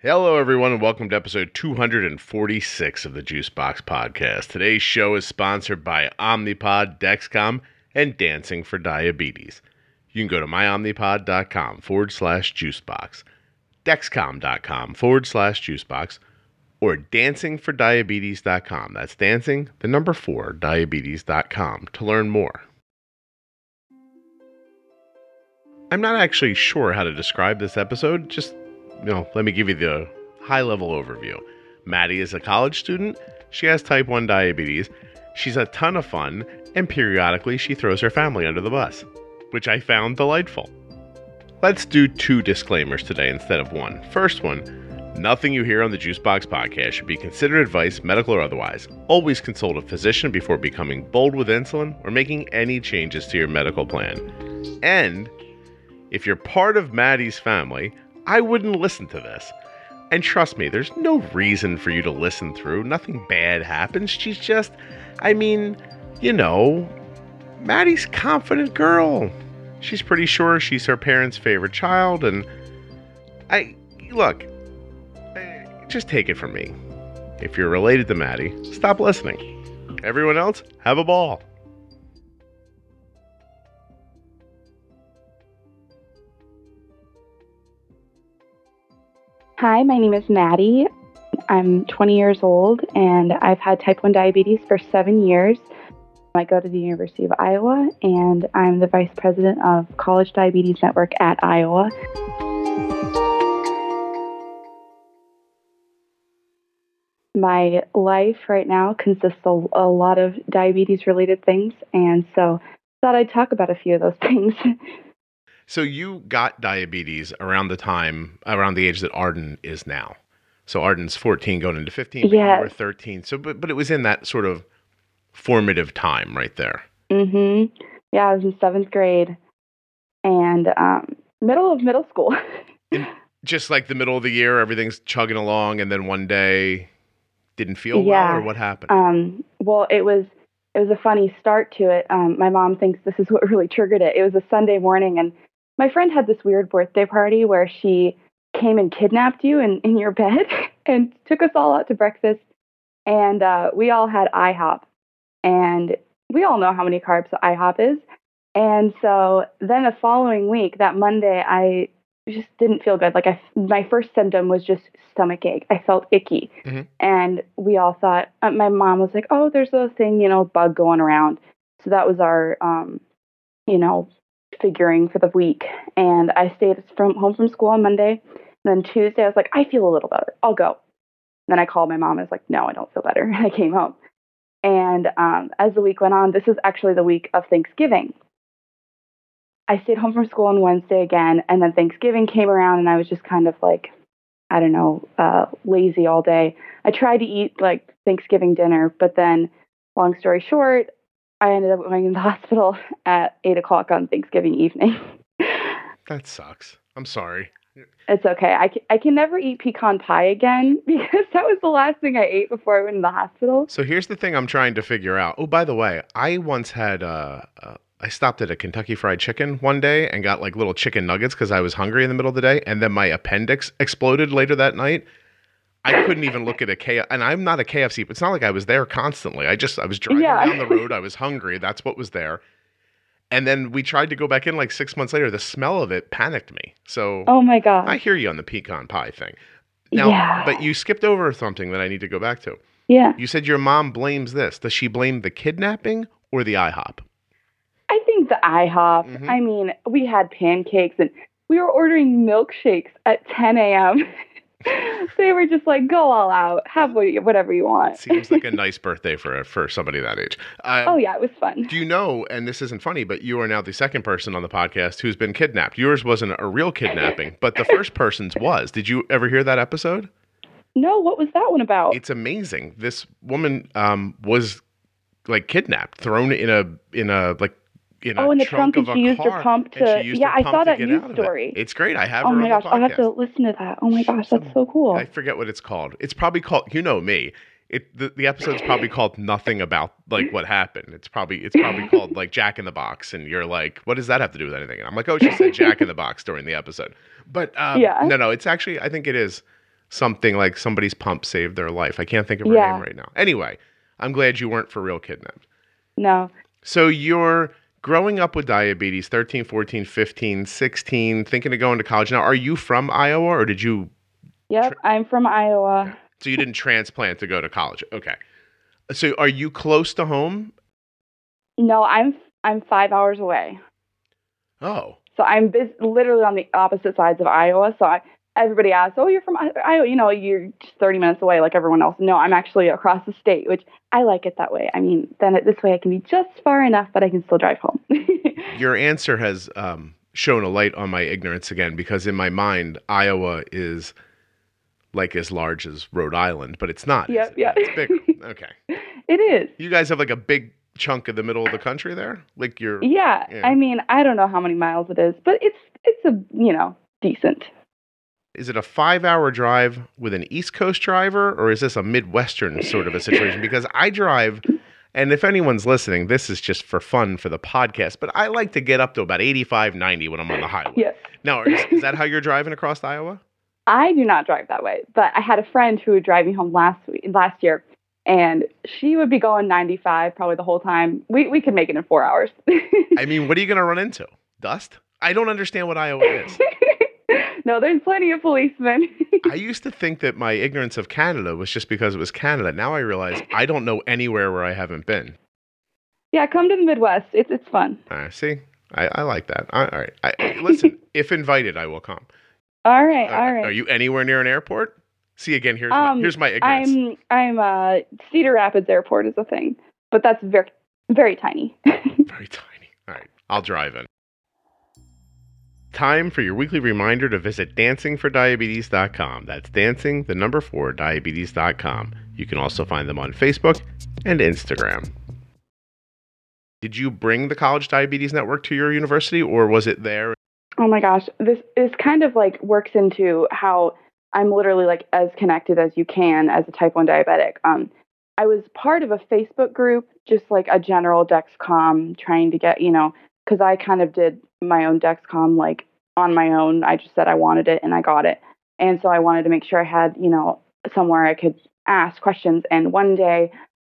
Hello, everyone, and welcome to episode 246 of the Juicebox Podcast. Today's show is sponsored by Omnipod, Dexcom, and Dancing for Diabetes. You can go to myomnipod.com forward slash juicebox, dexcom.com forward slash juicebox, or dancingfordiabetes.com. That's dancing, the number four, diabetes.com to learn more. I'm not actually sure how to describe this episode, just you know, let me give you the high level overview. Maddie is a college student. She has type 1 diabetes. She's a ton of fun, and periodically she throws her family under the bus, which I found delightful. Let's do two disclaimers today instead of one. First one nothing you hear on the Juicebox podcast should be considered advice, medical or otherwise. Always consult a physician before becoming bold with insulin or making any changes to your medical plan. And if you're part of Maddie's family, I wouldn't listen to this. And trust me, there's no reason for you to listen through. Nothing bad happens. She's just, I mean, you know, Maddie's confident girl. She's pretty sure she's her parents' favorite child, and I look. eh, Just take it from me. If you're related to Maddie, stop listening. Everyone else, have a ball. Hi, my name is Maddie. I'm 20 years old and I've had type 1 diabetes for seven years. I go to the University of Iowa and I'm the vice president of College Diabetes Network at Iowa. My life right now consists of a lot of diabetes related things, and so thought I'd talk about a few of those things. So you got diabetes around the time, around the age that Arden is now. So Arden's 14 going into 15, but you were 13. So, but, but it was in that sort of formative time right there. Mhm. Yeah, I was in seventh grade and um, middle of middle school. Just like the middle of the year, everything's chugging along, and then one day didn't feel Yeah. well, or what happened? um, well, it was it was a funny start to it. Um, my mom thinks this is what really triggered it. It was a Sunday morning, and my friend had this weird birthday party where she came and kidnapped you in, in your bed and took us all out to breakfast, and uh, we all had IHOP, and we all know how many carbs IHOP is. And so then the following week, that Monday, I just didn't feel good. Like I, my first symptom was just stomach ache. I felt icky, and we all thought. Uh, my mom was like, "Oh, there's a thing, you know, bug going around." So that was our, um, you know, figuring for the week. And I stayed from home from school on Monday. And then Tuesday, I was like, "I feel a little better. I'll go." then I called my mom. I was like, "No, I don't feel better." And I came home. And um, as the week went on, this was actually the week of Thanksgiving. I stayed home from school on Wednesday again, and then Thanksgiving came around, and I was just kind of like, I don't know, uh, lazy all day. I tried to eat like Thanksgiving dinner, but then, long story short, I ended up going to the hospital at eight o'clock on Thanksgiving evening. that sucks. I'm sorry. it's okay. I can, I can never eat pecan pie again because that was the last thing I ate before I went to the hospital. So here's the thing I'm trying to figure out. Oh, by the way, I once had uh, uh I stopped at a Kentucky Fried Chicken one day and got like little chicken nuggets because I was hungry in the middle of the day, and then my appendix exploded later that night. I couldn't even look at a K, and I'm not a KFC. But it's not like I was there constantly. I just I was driving Yeah. down the road. I was hungry. That's what was there. And then we tried to go back in like six months later. The smell of it panicked me. So Oh my god. I hear you on the pecan pie thing. Now, Yeah. but you skipped over something that I need to go back to. yeah. You said your mom blames this. Does she blame the kidnapping or the IHOP? I think the IHOP. Mhm. I mean, we had pancakes and we were ordering milkshakes at 10 a.m. they were just like, go all out, have what you- whatever you want. Seems like a nice birthday for for somebody that age. Uh, oh yeah, it was fun. Do you know? And this isn't funny, but you are now the second person on the podcast who's been kidnapped. Yours wasn't a real kidnapping, but the first person's was. Did you ever hear that episode? No, what was that one about? It's amazing. This woman um, was like kidnapped, thrown in a in a like in Oh, in the trunk, of and a she used her pump to- yeah, I saw that news of it. story. It's great. I have oh my gosh, I'll have to listen to that. Oh my gosh, that's so cool. I forget what it's called. It's probably called. You know me. It the, the episode's probably called nothing about like what happened. It's probably it's probably called like Jack in the Box, and you're like, what does that have to do with anything? And I'm like, oh, she said Jack in the Box during the episode. But um, Yeah. no, no, it's actually I think it is something like somebody's pump saved their life. I can't think of her Yeah. name right now. Anyway, I'm glad you weren't for real kidnapped. No. So you're growing up with diabetes, 13, 14, 15, 16, thinking of going to college. Now, are you from Iowa or did you Yep. I'm from Iowa. so you didn't transplant to go to college? Okay. So are you close to home? No, I'm I'm five hours away. Oh. So I'm bus- literally on the opposite sides of Iowa. So I, everybody asks, "Oh, you're from Iowa? You know, you're just 30 minutes away, like everyone else." No, I'm actually across the state, which I like it that way. I mean, then it, this way I can be just far enough, but I can still drive home. Your answer has um, shown a light on my ignorance again because in my mind, Iowa is like as large as Rhode Island, but it's not. Yep, it? yep. It's big. Okay. it is. You guys have like a big chunk of the middle of the country there? Like you're Yeah, Yeah. I mean, I don't know how many miles it is, but it's it's a you know decent. Is it a five hour drive with an East Coast driver or is this a Midwestern sort of a situation? Because I drive, and if anyone's listening, this is just for fun for the podcast, but I like to get up to about 85, 90 when I'm on the highway. Yes. Now, is, is that how you're driving across Iowa? I do not drive that way, but I had a friend who would drive me home last week, last year, and she would be going 95 probably the whole time. We we could make it in four hours. I mean, what are you going to run into? Dust? I don't understand what Iowa is. no, there's plenty of policemen. I used to think that my ignorance of Canada was just because it was Canada. Now I realize I don't know anywhere where I haven't been. yeah, come to the Midwest. It's it's fun. Uh, see, I, I like that. All right. I, listen, if invited, I will come. All right, Uh, all right. Are you anywhere near an airport? See again. Here's Um, my, here's my ignorance. I'm I'm uh Cedar Rapids Airport is a thing, but that's very very tiny. Very tiny. All right, I'll drive in. Time for your weekly reminder to visit dancingfordiabetes.com. That's dancing the number four diabetes.com. You can also find them on Facebook and Instagram. Did you bring the College Diabetes Network to your university, or was it there? Oh my gosh, this is kind of like works into how I'm literally like as connected as you can as a type 1 diabetic. Um I was part of a Facebook group, just like a general Dexcom trying to get, you know, cuz I kind of did my own Dexcom like on my own. I just said I wanted it and I got it. And so I wanted to make sure I had, you know, somewhere I could ask questions and one day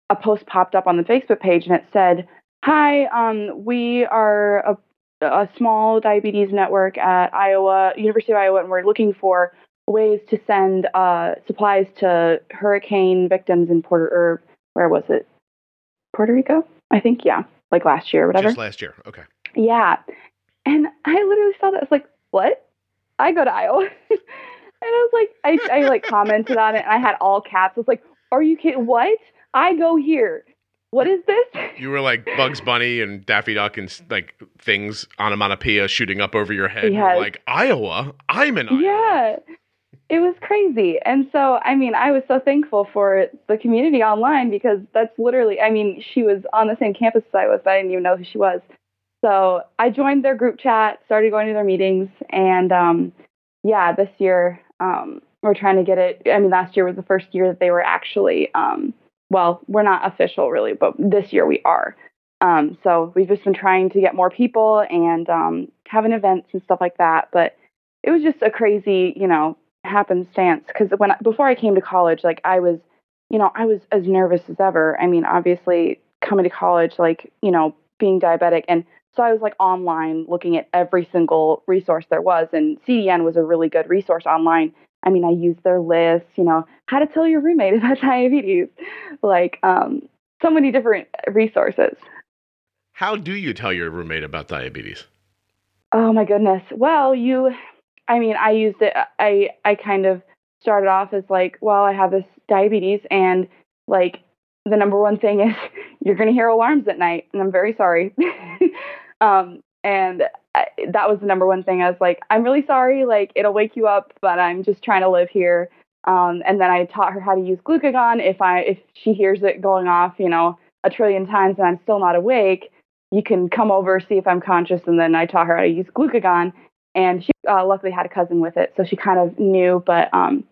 a post popped up on the Facebook page and it said, "Hi, um we are a a small diabetes network at Iowa, University of Iowa, and we're looking for ways to send uh, supplies to hurricane victims in Puerto or where was it? Puerto Rico, I think. Yeah, like last year, or whatever. Just last year. Okay. Yeah, and I literally saw that. I was like, "What? I go to Iowa," and I was like, I, I like commented on it, and I had all caps. I was like, "Are you kidding? What? I go here? What is this?" You were like Bugs Bunny and Daffy Duck and like things onomatopoeia shooting up over your head. Yes. like Iowa. I'm in Iowa. Yeah. It was crazy. And so, I mean, I was so thankful for the community online because that's literally, I mean, she was on the same campus as I was, but I didn't even know who she was. So I joined their group chat, started going to their meetings, and um, yeah, this year um, we're trying to get it. I mean, last year was the first year that they were actually, um, well, we're not official really, but this year we are. Um, so we've just been trying to get more people and um, having events and stuff like that. But it was just a crazy, you know, happenstance because when before I came to college, like I was, you know, I was as nervous as ever. I mean, obviously coming to college, like you know, being diabetic, and so I was like online looking at every single resource there was, and CDN was a really good resource online. I mean, I used their list, you know, how to tell your roommate about diabetes, like um, so many different resources. How do you tell your roommate about diabetes? Oh my goodness. Well, you I mean, I used it I I kind of started off as like, well, I have this diabetes and like the number one thing is you're going to hear alarms at night and I'm very sorry. um and I, that was the number one thing. I was like, I'm really sorry, like it'll wake you up, but I'm just trying to live here. Um and then I taught her how to use glucagon if I if she hears it going off, you know, a trillion times and I'm still not awake, you can come over see if I'm conscious and then I taught her how to use glucagon and she uh, luckily had a cousin with it so she kind of knew but um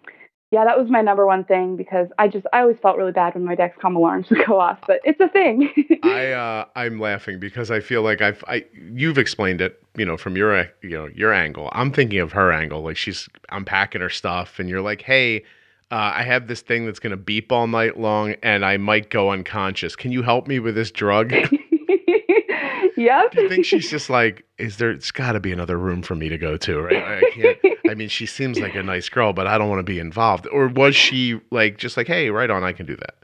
yeah, that was my number one thing because I just I always felt really bad when my Dexcom alarms would go off, but it's a thing. I uh, I'm laughing because I feel like I've I you've explained it, you know, from your you know your angle. I'm thinking of her angle, like she's unpacking her stuff, and you're like, hey. Uh, I have this thing that's going to beep all night long and I might go unconscious. Can you help me with this drug? yep. Do you think she's just like, is there, it's got to be another room for me to go to, right? I, can't, I mean, she seems like a nice girl, but I don't want to be involved. Or was she like, just like, hey, right on, I can do that?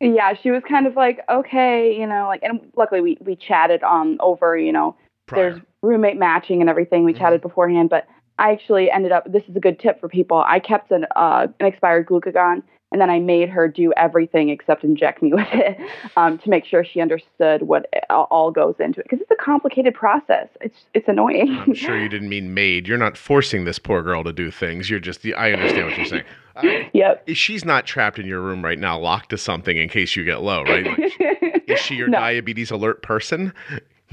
Yeah, she was kind of like, okay, you know, like, and luckily we, we chatted um over, you know, Prior. there's roommate matching and everything. We Mhm. chatted beforehand, but I actually ended up. This is a good tip for people. I kept an uh, an expired glucagon, and then I made her do everything except inject me with it um, to make sure she understood what all- goes into it because it's a complicated process. It's it's annoying. I'm sure you didn't mean made. You're not forcing this poor girl to do things. You're just, I understand what you're saying. Uh, yep. she's not trapped in your room right now, locked to something in case you get low, right? Like, is she your No. diabetes alert person?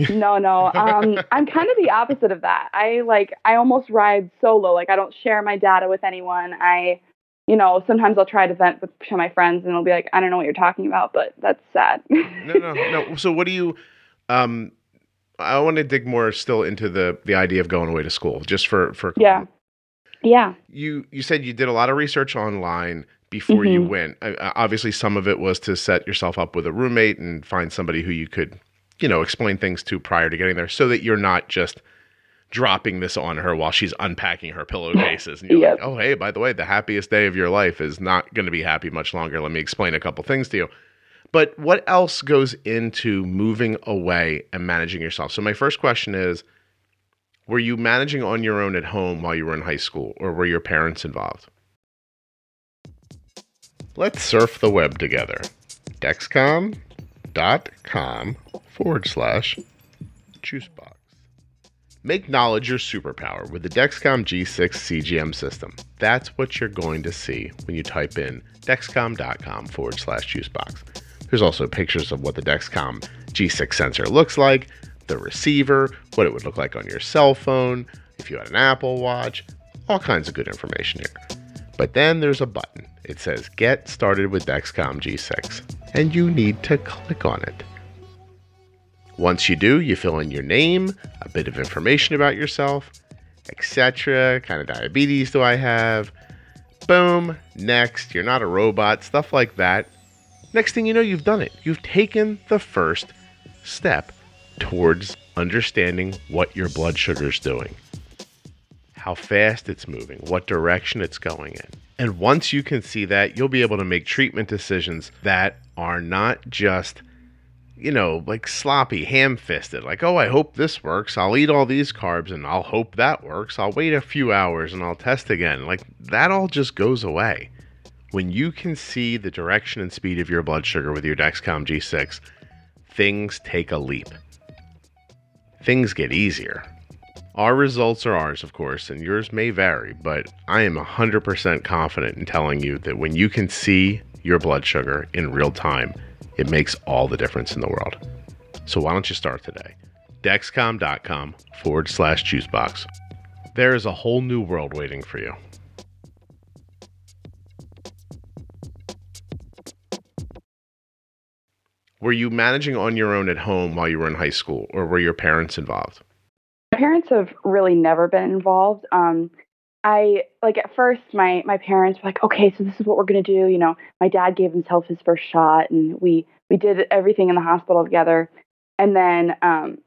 no, no. Um, I'm kind of the opposite of that. I like I almost ride solo. Like I don't share my data with anyone. I, you know, sometimes I'll try to vent with to my friends, and they'll be like, "I don't know what you're talking about," but that's sad. no, no, no. So what do you? Um, I want to dig more still into the the idea of going away to school, just for for yeah, yeah, You you said you did a lot of research online before you Mhm. went. Uh, obviously, some of it was to set yourself up with a roommate and find somebody who you could, you know, explain things to prior to getting there, so that you're not just dropping this on her while she's unpacking her pillowcases and you're Yep. like, oh hey, by the way, the happiest day of your life is not going to be happy much longer. Let me explain a couple things to you. But what else goes into moving away and managing yourself? So my first question is were you managing on your own at home while you were in high school or were your parents involved? Let's surf the web together. Dexcom.com forward slash juicebox. Make knowledge your superpower with the Dexcom G6 CGM system. That's what you're going to see when you type in dexcom.com forward slash juicebox. There's also pictures of what the Dexcom G6 sensor looks like, the receiver, what it would look like on your cell phone, if you had an Apple Watch, all kinds of good information here. But then there's a button. It says Get Started with Dexcom G6, and you need to click on it. Once you do, you fill in your name, a bit of information about yourself, etc. Kind of diabetes do I have? Boom, next, you're not a robot, stuff like that. Next thing you know, you've done it. You've taken the first step towards understanding what your blood sugar's doing, how fast it's moving, what direction it's going in. And once you can see that, you'll be able to make treatment decisions that are not just, you know, like sloppy, ham fisted. Like, oh, I hope this works. I'll eat all these carbs and I'll hope that works. I'll wait a few hours and I'll test again. Like, that all just goes away. When you can see the direction and speed of your blood sugar with your Dexcom G6, things take a leap. Things get easier. Our results are ours, of course, and yours may vary, but I am 100% confident in telling you that when you can see your blood sugar in real time, it makes all the difference in the world. So why don't you start today? Dexcom.com forward slash juicebox. There is a whole new world waiting for you. Were you managing on your own at home while you were in high school, or were your parents involved? my parents have really never been involved. Um, I like at first my my parents were like, okay, so this is what we're gonna do. You know, my dad gave himself his first shot, and we we did everything in the hospital together, and then um,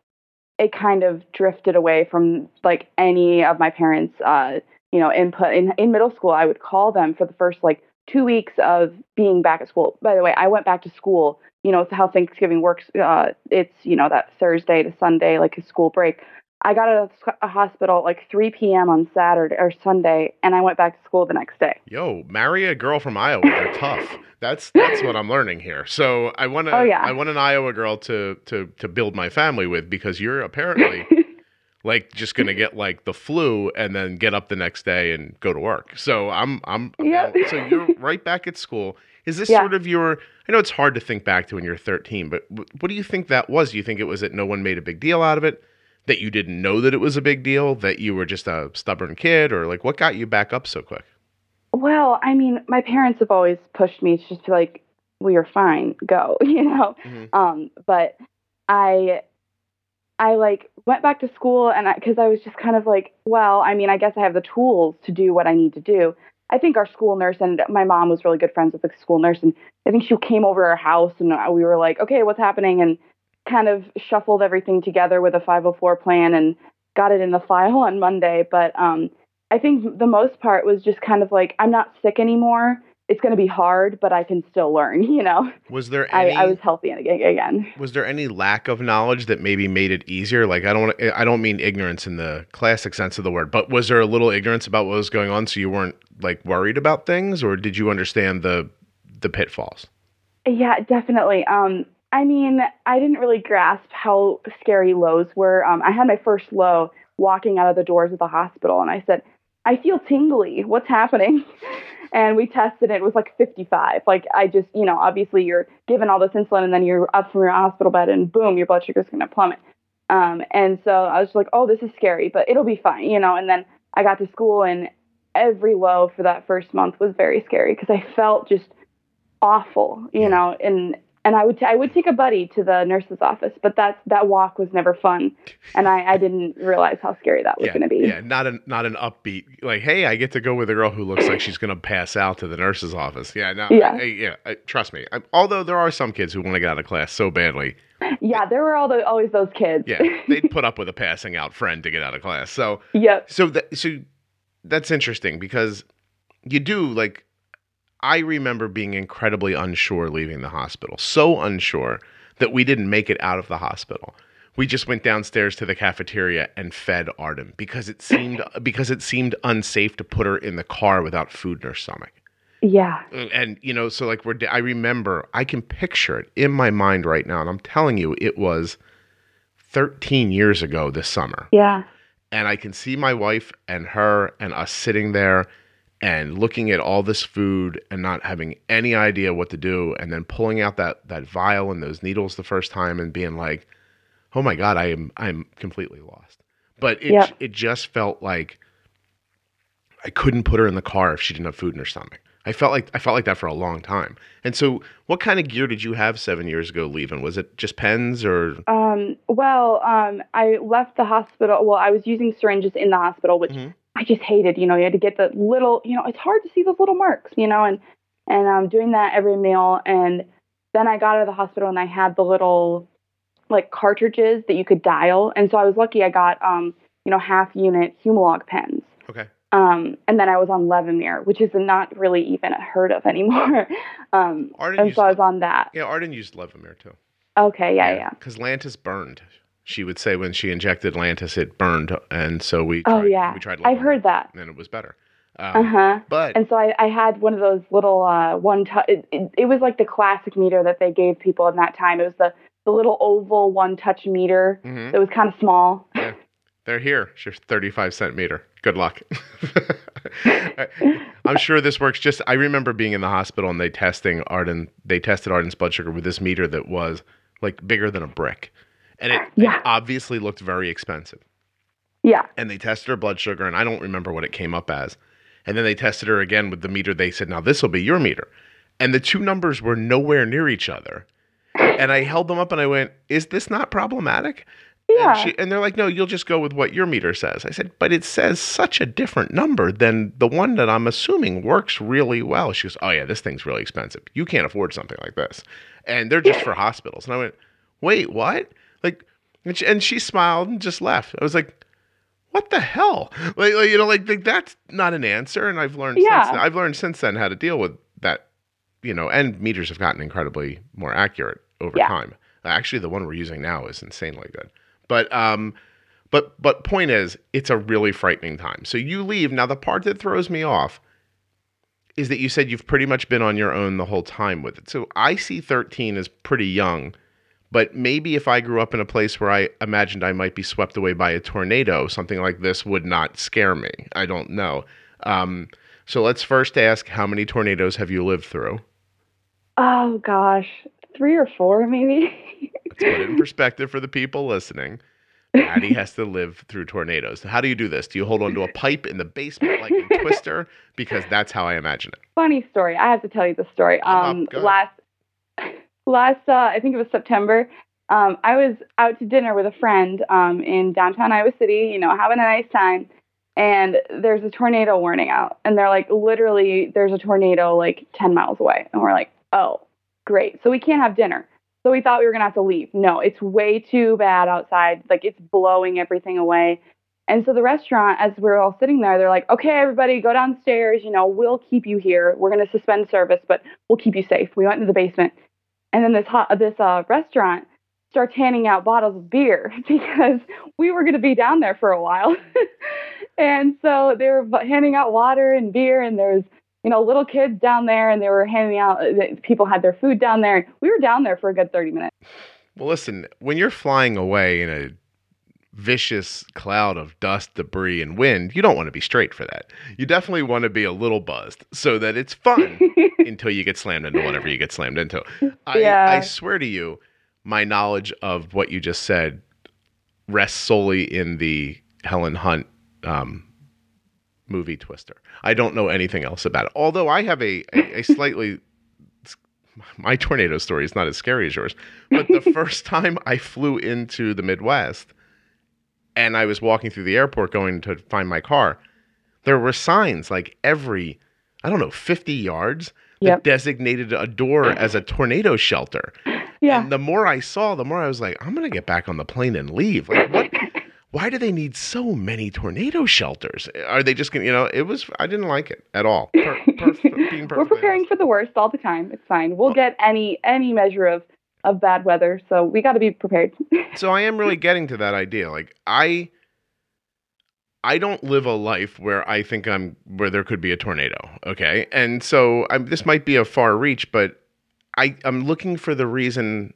it kind of drifted away from like any of my parents' uh, you know input. In in middle school, I would call them for the first like two weeks of being back at school. By the way, I went back to school. You know, it's how Thanksgiving works. Uh, it's you know that Thursday to Sunday, like a school break. I got out of a hospital like 3 p.m. on Saturday or Sunday, and I went back to school the next day. Yo, marry a girl from Iowa. They're tough. That's that's what I'm learning here. So I want to. Oh, yeah. I want an Iowa girl to to to build my family with because you're apparently like just gonna get like the flu and then get up the next day and go to work. So I'm I'm. I'm Yep. So you're right back at school. Is this Yeah. sort of your? I know it's hard to think back to when you're 13, but what do you think that was? Do you think it was that no one made a big deal out of it? That you didn't know that it was a big deal? That you were just a stubborn kid, or like what got you back up so quick? Well, I mean, my parents have always pushed me to just be like, "Well, you're fine, go," you know. Mhm. Um, but I, I like went back to school, and because I, was just kind of like, well, I mean, I guess I have the tools to do what I need to do. I think our school nurse and my mom was really good friends with the school nurse, and I think she came over our house, and we were like, okay, what's happening, and kind of shuffled everything together with a 504 plan and got it in the file on Monday. But um, I think the most part was just kind of like, I'm not sick anymore. It's going to be hard, but I can still learn. You know, Was there I, any I was healthy again. again. was there any lack of knowledge that maybe made it easier? Like I don't I don't mean ignorance in the classic sense of the word, but was there a little ignorance about what was going on so you weren't like worried about things or did you understand the the pitfalls? Yeah, definitely. Um, I mean, I didn't really grasp how scary lows were. Um, I had my first low walking out of the doors of the hospital, and I said, I feel tingly. What's happening? And we tested it. It was like 55. Like, I just, you know, obviously you're given all this insulin, and then you're up from your hospital bed, and boom, your blood sugar's going to plummet. Um, and so I was like, oh, this is scary, but it'll be fine, you know. And then I got to school, and every low for that first month was very scary because I felt just awful, you know, and and I would t- I would take a buddy to the nurse's office, but that that walk was never fun, and I, I didn't realize how scary that was yeah, going to be. yeah, not an not an upbeat like, hey, I get to go with a girl who looks like she's gonna pass out to the nurse's office. Yeah, no, Yeah. I- I- yeah. I, trust me. Although there are some kids who want to get out of class so badly, Yeah, there were all the, always those kids. yeah, they'd put up with a passing out friend to get out of class. So yep. so that so that's interesting because you do like I remember being incredibly unsure leaving the hospital. So unsure that we didn't make it out of the hospital. We just went downstairs to the cafeteria and fed Arden because it seemed because it seemed unsafe to put her in the car without food in her stomach. Yeah. And you know, so like we're I remember I can picture it in my mind right now and I'm telling you it was 13 years ago this summer Yeah. and I can see my wife and her and us sitting there and looking at all this food and not having any idea what to do and then pulling out that that vial and those needles the first time and being like oh my god I am I'm completely lost but it Yep. it just felt like I couldn't put her in the car if she didn't have food in her stomach I felt like I felt like that for a long time and so what kind of gear did you have 7 years ago leaving was it just pens or Um, well, um, I left the hospital. Well, I was using syringes in the hospital, which Mhm. I just hated. You know, you had to get the little. You know, it's hard to see those little marks. You know, and and I'm um, doing that every meal. And then I got out of the hospital and I had the little like cartridges that you could dial. And so I was lucky. I got um, you know, half unit Humalog pens. okay Um, and then I was on Levemir, which is not really even heard of anymore. um, Arden and so I was on that. yeah Arden used Levemir too Okay, yeah, yeah. Because Lantus burned. She would say when she injected Lantus, it burned, and so we. Oh yeah, we tried. I've heard that. and it was better. Uh Um, huh. But And so I, I had one of those little uh, one touch. It, it, it was like the classic meter that they gave people in that time. It was the the little oval one touch meter. Mhm. It was kind of small. they're here. It's your thirty-five cent meter. Good luck. I'm sure this works. Just I remember being in the hospital and they testing Arden. They tested Arden's blood sugar with this meter that was like bigger than a brick, and it, it obviously looked very expensive. Yeah. and they tested her blood sugar, and I don't remember what it came up as. And then they tested her again with the meter. They said, "Now this will be your meter," and the two numbers were nowhere near each other. And I held them up and I went, "Is this not problematic?" Yeah. And, she, and they're like, "No, you'll just go with what your meter says." I said, "But it says such a different number than the one that I'm assuming works really well." She goes, "Oh yeah, this thing's really expensive. You can't afford something like this, and they're just for hospitals." And I went, "Wait, what?" Like, and she, and she smiled and just left. I was like, what the hell? Like, like, you know, like, like that's not an answer. And I've learned Yeah. since I've learned since then how to deal with that, you know, and meters have gotten incredibly more accurate over Yeah. time. Actually, the one we're using now is insanely good. But um but but point is, it's a really frightening time. So you leave. Now the part that throws me off is that you said you've pretty much been on your own the whole time with it. So I see 13 as pretty young, but maybe if I grew up in a place where I imagined I might be swept away by a tornado, something like this would not scare me. I don't know. Um, so let's first ask how many tornadoes have you lived through? Oh gosh, three or four maybe. Let's put it in perspective for the people listening. Maddie has to live through tornadoes. How do you do this? Do you hold onto a pipe in the basement like in Twister? Because that's how I imagine it. Funny story. I have to tell you the story. Up. Um, last last uh, I think it was September. Um, I was out to dinner with a friend um, in downtown Iowa City. You know, having a nice time, and there's a tornado warning out, and they're like, literally, there's a tornado like 10 miles away, and we're like, oh, great. So we can't have dinner. So we thought we were gonna have to leave. No, it's way too bad outside. Like it's blowing everything away. And so the restaurant, as we're all sitting there, they're like, okay, everybody, go downstairs. You know, we'll keep you here. We're going to suspend service, but we'll keep you safe. We went to the basement. And then this, hot, this uh, restaurant starts handing out bottles of beer because we were going to be down there for a while. and so they were handing out water and beer, and there was, you know, little kids down there, and they were handing out, uh, people had their food down there. We were down there for a good 30 minutes. Well, listen, when you're flying away in a vicious cloud of dust, debris, and wind, you don't want to be straight for that. You definitely want to be a little buzzed so that it's fun until you get slammed into whatever you get slammed into. I, Yeah. I swear to you, my knowledge of what you just said rests solely in the Helen Hunt um, movie Twister. I don't know anything else about it. Although I have a, a, a slightly my tornado story is not as scary as yours. But the first time I flew into the Midwest and I was walking through the airport going to find my car, there were signs like every, I don't know, 50 yards that Yep. designated a door as a tornado shelter. yeah. And the more I saw, the more I was like, I'm going to get back on the plane and leave. Like, what? Why do they need so many tornado shelters? Are they just going to, you know, it was, I didn't like it at all. Per, per, We're preparing honest. for the worst all the time. It's fine. We'll get any any measure of of bad weather, so we got to be prepared. so I am really getting to that idea. Like I I don't live a life where I think I'm where there could be a tornado, okay? And so I'm, this might be a far reach, but I I'm looking for the reason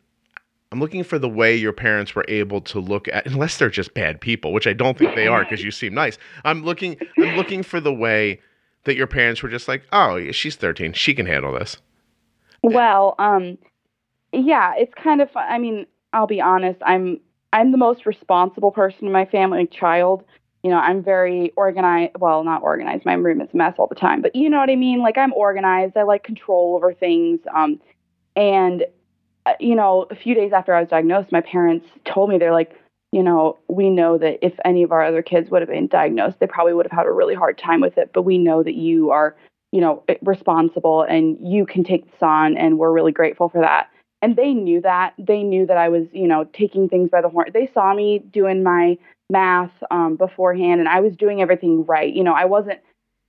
I'm looking for the way your parents were able to look at unless they're just bad people, which I don't think they are because you seem nice. I'm looking I'm looking for the way that your parents were just like, "Oh, yeah, she's 13. She can handle this." well, um, yeah, it's kind of. fu- I mean, I'll be honest. I'm I'm the most responsible person in my family, child. You know, I'm very organized. Well, not organized. My room is a mess all the time, but you know what I mean. Like I'm organized. I like control over things. Um, and uh, you know, a few days after I was diagnosed, my parents told me they're like, you know, we know that if any of our other kids would have been diagnosed, they probably would have had a really hard time with it. But we know that you are, you know, responsible and you can take this on, and we're really grateful for that. And they knew that. They knew that I was, you know, taking things by the horn. They saw me doing my math um, beforehand, and I was doing everything right. You know, I wasn't.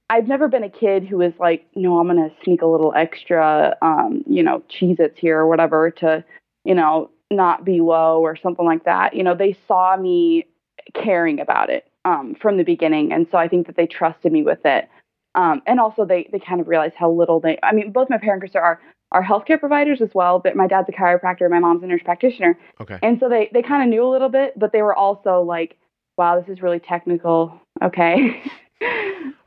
I've never been a kid who was like, no, I'm gonna sneak a little extra, um, you know, Cheez-Its here or whatever to, you know, not be low or something like that. You know, they saw me caring about it um, from the beginning, and so I think that they trusted me with it. Um, and also, they they kind of realized how little they. I mean, both my parents are are healthcare providers as well, but my dad's a chiropractor, my mom's a nurse practitioner, Okay. and so they they kind of knew a little bit, but they were also like, wow, this is really technical. Okay.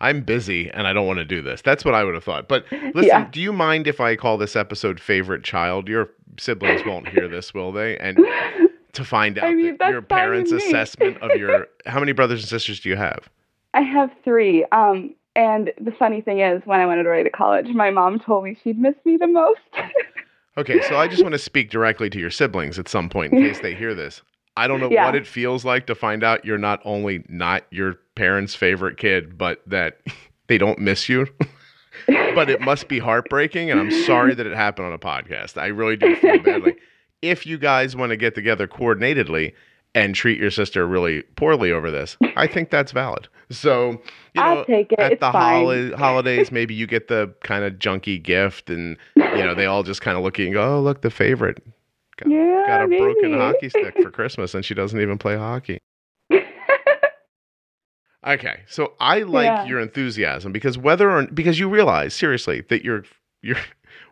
I'm busy and I don't want to do this. That's what I would have thought. But listen, Yeah. do you mind if I call this episode favorite child? Your siblings won't hear this, will they? And to find out I mean, your parents' assessment of your how many brothers and sisters do you have? I have three. Um, and the funny thing is, when I went away to college, my mom told me she'd miss me the most. Okay, so I just want to speak directly to your siblings at some point in case they hear this. I don't know Yeah. what it feels like to find out you're not only not your parents' favorite kid, but that they don't miss you. but it must be heartbreaking, and I'm sorry that it happened on a podcast. I really do feel badly. If you guys want to get together coordinatedly and treat your sister really poorly over this, I think that's valid. So, you know, I'll take it. at it's the holi- holidays, maybe you get the kind of junky gift, and you know they all just kind of look at you and go, "Oh, look, the favorite got, yeah, got a broken hockey stick for Christmas, and she doesn't even play hockey." Okay, so I like Yeah. your enthusiasm because whether or because you realize seriously that your your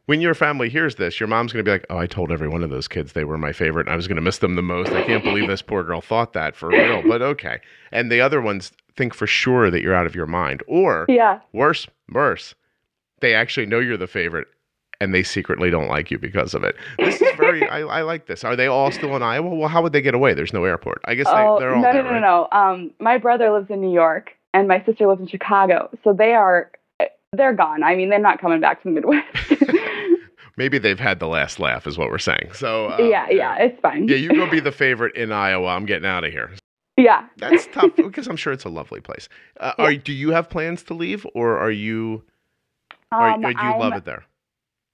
when your family hears this, your mom's going to be like, "Oh, I told every one of those kids they were my favorite, and I was going to miss them the most. I can't believe this poor girl thought that for real." But okay, and the other ones think for sure that you're out of your mind, or yeah. worse, worse, they actually know you're the favorite, and they secretly don't like you because of it. This is very. I, I like this. Are they all still in Iowa? Well, how would they get away? There's no airport. I guess oh, they, they're all no, there, no, right? no, no. Um, my brother lives in New York, and my sister lives in Chicago, so they are they're gone. I mean, they're not coming back to the Midwest. Maybe they've had the last laugh, is what we're saying. So uh, yeah, yeah, it's fine. yeah. You go be the favorite in Iowa. I'm getting out of here. yeah. That's tough because I'm sure it's a lovely place. Uh, Yeah. Are do you have plans to leave, or are you? Or, Um, or do you love I'm- it there?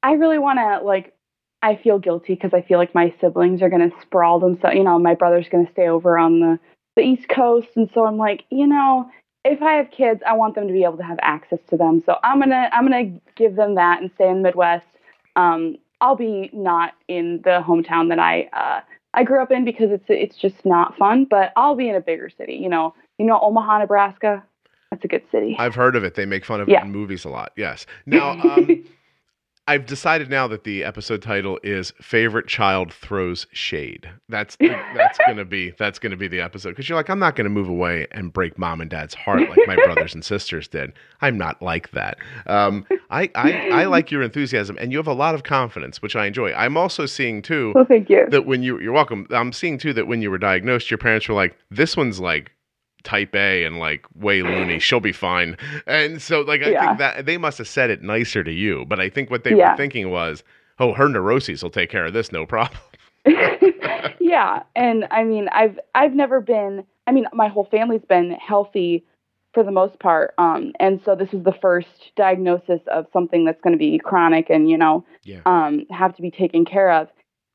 I really want to like. I feel guilty because I feel like my siblings are going to sprawl themselves. You know, my brother's going to stay over on the the East Coast, and so I'm like, you know, if I have kids, I want them to be able to have access to them. So I'm gonna I'm gonna give them that and stay in the Midwest. Um, I'll be not in the hometown that I uh, I grew up in because it's it's just not fun. But I'll be in a bigger city. You know, you know Omaha, Nebraska. That's a good city. I've heard of it. They make fun of Yeah. it in movies a lot. Yes. Now, um, I've decided now that the episode title is "Favorite Child Throws Shade." That's that's gonna be that's gonna be the episode because you're like, I'm not gonna move away and break mom and dad's heart like my brothers and sisters did. I'm not like that. Um, I, I I like your enthusiasm and you have a lot of confidence, which I enjoy. I'm also seeing too well, thank you. that when you you're welcome. I'm seeing too that when you were diagnosed, your parents were like, "This one's like type A and like way loony. She'll be fine." And so, like, I Yeah. think that they must have said it nicer to you, but I think what they Yeah. were thinking was, "Oh, her neuroses will take care of this, no problem." yeah, and I mean, I've I've never been. I mean, my whole family's been healthy for the most part, um, and so this is the first diagnosis of something that's going to be chronic and you know Yeah. um, have to be taken care of.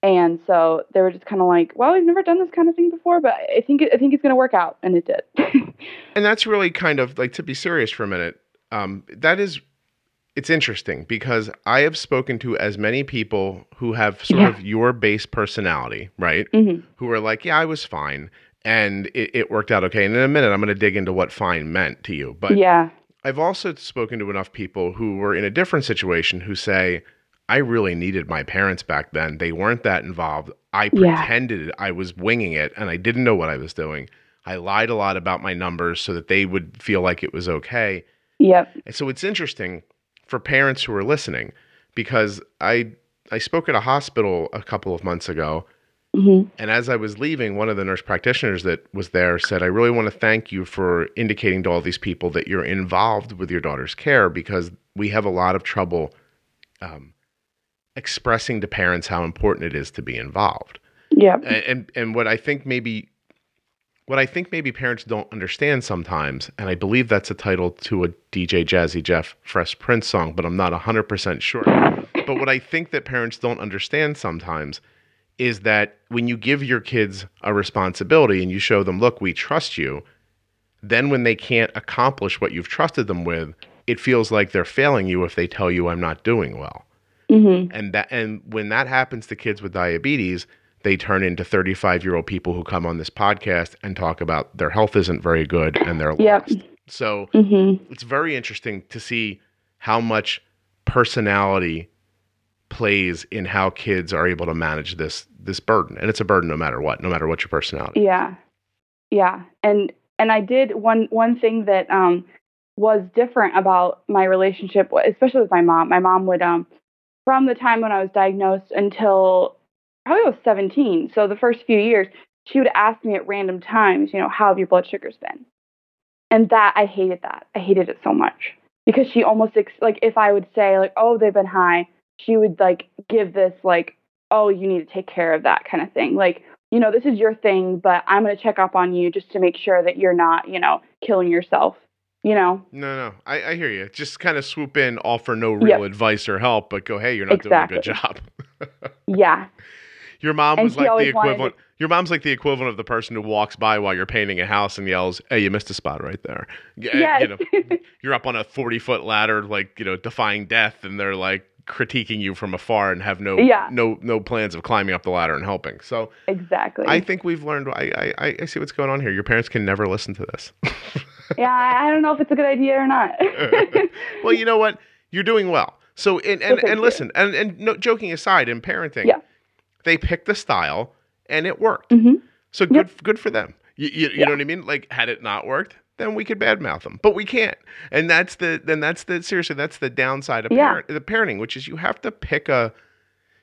And so they were just kind of like, "Well, we've never done this kind of thing before, but I think it, I think it's going to work out," and it did. And that's really kind of like to be serious for a minute. Um, that is, it's interesting because I have spoken to as many people who have sort Yeah. of your base personality, right? hmm who are like, yeah, I was fine. And it, it worked out okay. And in a minute, I'm going to dig into what fine meant to you. But yeah, I've also spoken to enough people who were in a different situation who say, I really needed my parents back then. They weren't that involved. I Yeah. pretended I was winging it and I didn't know what I was doing. I lied a lot about my numbers so that they would feel like it was okay. yep, And so it's interesting for parents who are listening because I I spoke at a hospital a couple of months ago hmm and as I was leaving, one of the nurse practitioners that was there said, I really want to thank you for indicating to all these people that you're involved with your daughter's care because we have a lot of trouble um, expressing to parents how important it is to be involved. Yeah. And, and, what I think maybe. What I think maybe parents don't understand sometimes, and I believe that's a title to a DJ Jazzy Jeff Fresh Prince song, but I'm not 100% sure. But what I think that parents don't understand sometimes is that when you give your kids a responsibility and you show them, look, we trust you, then when they can't accomplish what you've trusted them with, it feels like they're failing you if they tell you I'm not doing well. Hmm And that and when that happens to kids with diabetes, they turn into 35 year old people who come on this podcast and talk about their health isn't very good and they're Yep. lost. So hmm it's very interesting to see how much personality plays in how kids are able to manage this this burden and it's a burden no matter what no matter what your personality Yeah. Yeah. And and I did one one thing that um was different about my relationship, especially with my mom. My mom would um from the time when I was diagnosed until probably I was 17. So the first few years, she would ask me at random times, you know, how have your blood sugars been? And that I hated that. I hated it so much because she almost ex- like if I would say like, "Oh, they've been high," she would like give this like, "Oh, you need to take care of that" kind of thing. Like you know, this is your thing, but I'm going to check up on you just to make sure that you're not, you know, killing yourself, you know? no no I, I hear you just kind of swoop in offer no real Yep. advice or help but go hey you're not doing a good job Yeah. your mom And was like the equivalent your mom's like the equivalent of the person who walks by while you're painting a house and yells hey you missed a spot right there Y- eh, Yes. you know you're up on a 40 foot ladder like you know defying death and they're like critiquing you from afar and have no Yeah. no no plans of climbing up the ladder and helping so exactly. i think we've learned I, I i see what's going on here your parents can never listen to this yeah, I don't know if it's a good idea or not. well you know what you're doing well so and and, and you. listen and and no, joking aside in parenting Yeah. they picked the style and it worked hmm so good Yep. good for them you, you, you Yeah. know what i mean like had it not worked then we could badmouth them, but we can't. And that's the then that's the seriously that's the downside of Yeah. parent, the parenting, which is you have to pick a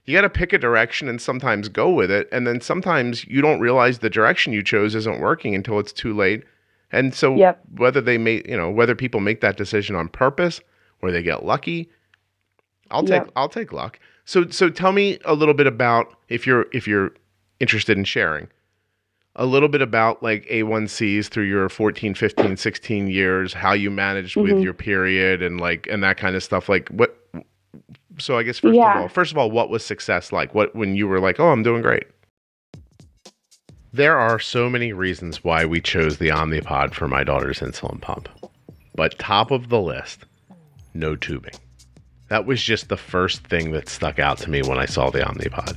you got to pick a direction and sometimes go with it, and then sometimes you don't realize the direction you chose isn't working until it's too late. And so Yep. whether they make you know whether people make that decision on purpose or they get lucky, I'll take Yep. I'll take luck. So so tell me a little bit about if you're if you're interested in sharing a little bit about like A1Cs through your 14, 15, 16 years, how you managed with Mhm. your period and like and that kind of stuff. Like what so I guess first Yeah. of all, first of all, what was success like? What when you were like, "Oh, I'm doing great." There are so many reasons why we chose the Omnipod for my daughter's insulin pump. But top of the list, no tubing. That was just the first thing that stuck out to me when I saw the Omnipod.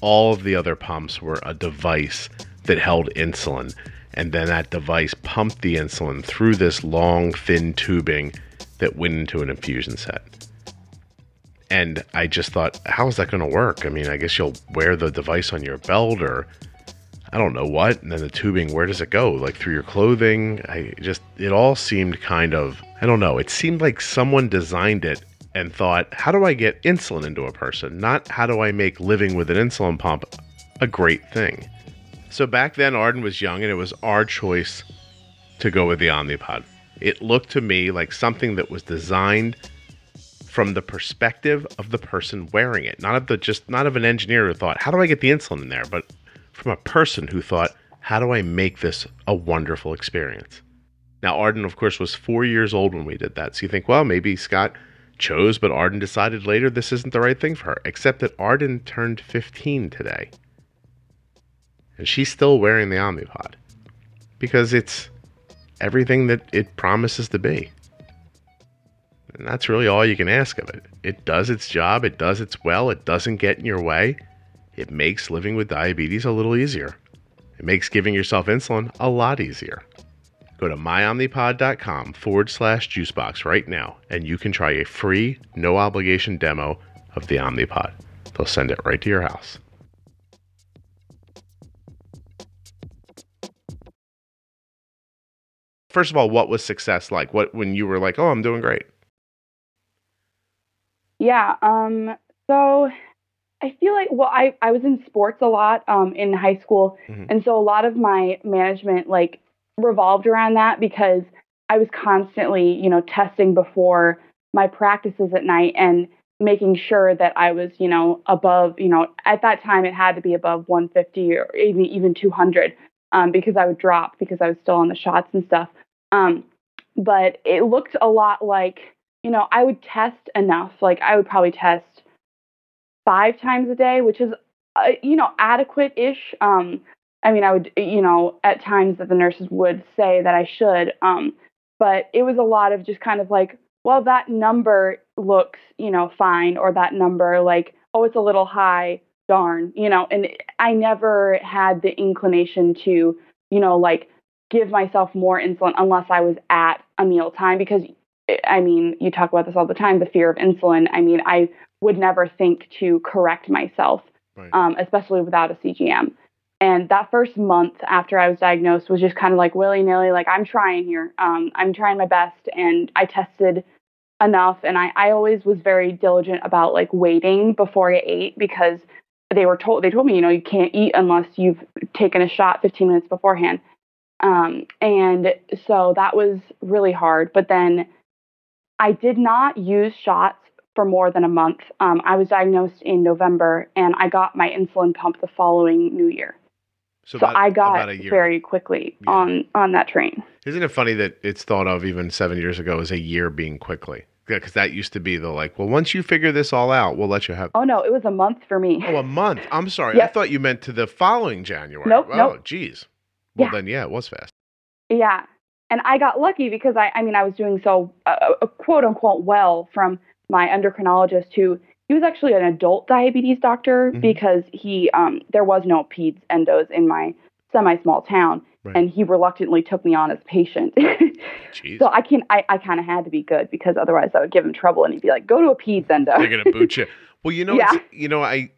All of the other pumps were a device that held insulin, and then that device pumped the insulin through this long, thin tubing that went into an infusion set. And I just thought, how is that going to work? I mean, I guess you'll wear the device on your belt or I don't know what. And then the tubing, where does it go? Like through your clothing? I just, it all seemed kind of, I don't know. It seemed like someone designed it and thought, how do I get insulin into a person? Not how do I make living with an insulin pump a great thing. So back then, Arden was young and it was our choice to go with the Omnipod. It looked to me like something that was designed from the perspective of the person wearing it, not of the just not of an engineer who thought, how do I get the insulin in there, but from a person who thought, how do I make this a wonderful experience? Now, Arden, of course, was four years old when we did that. So you think, well, maybe Scott chose, but Arden decided later this isn't the right thing for her. Except that Arden turned 15 today. And she's still wearing the Omnipod because it's everything that it promises to be. And that's really all you can ask of it. It does its job, it does its well, it doesn't get in your way. It makes living with diabetes a little easier. It makes giving yourself insulin a lot easier. Go to myomnipod.com forward slash juicebox right now, and you can try a free, no obligation demo of the Omnipod. They'll send it right to your house. First of all, what was success like? What when you were like, "Oh, I'm doing great." Yeah. Um. So I feel like well, I I was in sports a lot um in high school, Mhm. and so a lot of my management like revolved around that because I was constantly you know testing before my practices at night and making sure that I was you know above you know at that time it had to be above 150 or even even 200 um, because I would drop because I was still on the shots and stuff. Um, but it looked a lot like you know, I would test enough. Like I would probably test five times a day, which is, uh, you know, adequate ish. Um, I mean, I would, you know, at times that the nurses would say that I should. Um, but it was a lot of just kind of like, well, that number looks, you know, fine, or that number, like, oh, it's a little high, darn, you know. And I never had the inclination to, you know, like give myself more insulin unless I was at a meal time because I mean, you talk about this all the time, the fear of insulin. I mean, I would never think to correct myself, Right. um, especially without a CGM. And that first month after I was diagnosed was just kind of like willy nilly, like I'm trying here. Um, I'm trying my best. And I tested enough. And I, I always was very diligent about like waiting before I ate because they were told, they told me, you know, you can't eat unless you've taken a shot 15 minutes beforehand. Um, and so that was really hard. But then I did not use shots for more than a month. Um, I was diagnosed in November, and I got my insulin pump the following New Year. So, about- I got about a year. very quickly Yeah. on on that train. Isn't it funny that it's thought of even seven years ago as a year being quickly? Because that used to be the like, well, once you figure this all out, we'll let you have. Oh no, it was a month for me. Oh, a month. I'm sorry. I thought you meant to the following January. Nope, Oh, nope. geez. Well, Yeah. then, yeah, it was fast. Yeah. And I got lucky because I, I mean, I was doing so uh, uh, quote unquote well from my endocrinologist who he was actually an adult diabetes doctor Mhm. because he, um, there was no peds endos in my semi small town Right. and he reluctantly took me on as patient. So I can, I, I kind of had to be good because otherwise I would give him trouble and he'd be like, go to a peds endo. They're gonna boot you. Well, you know, Yeah. you know, I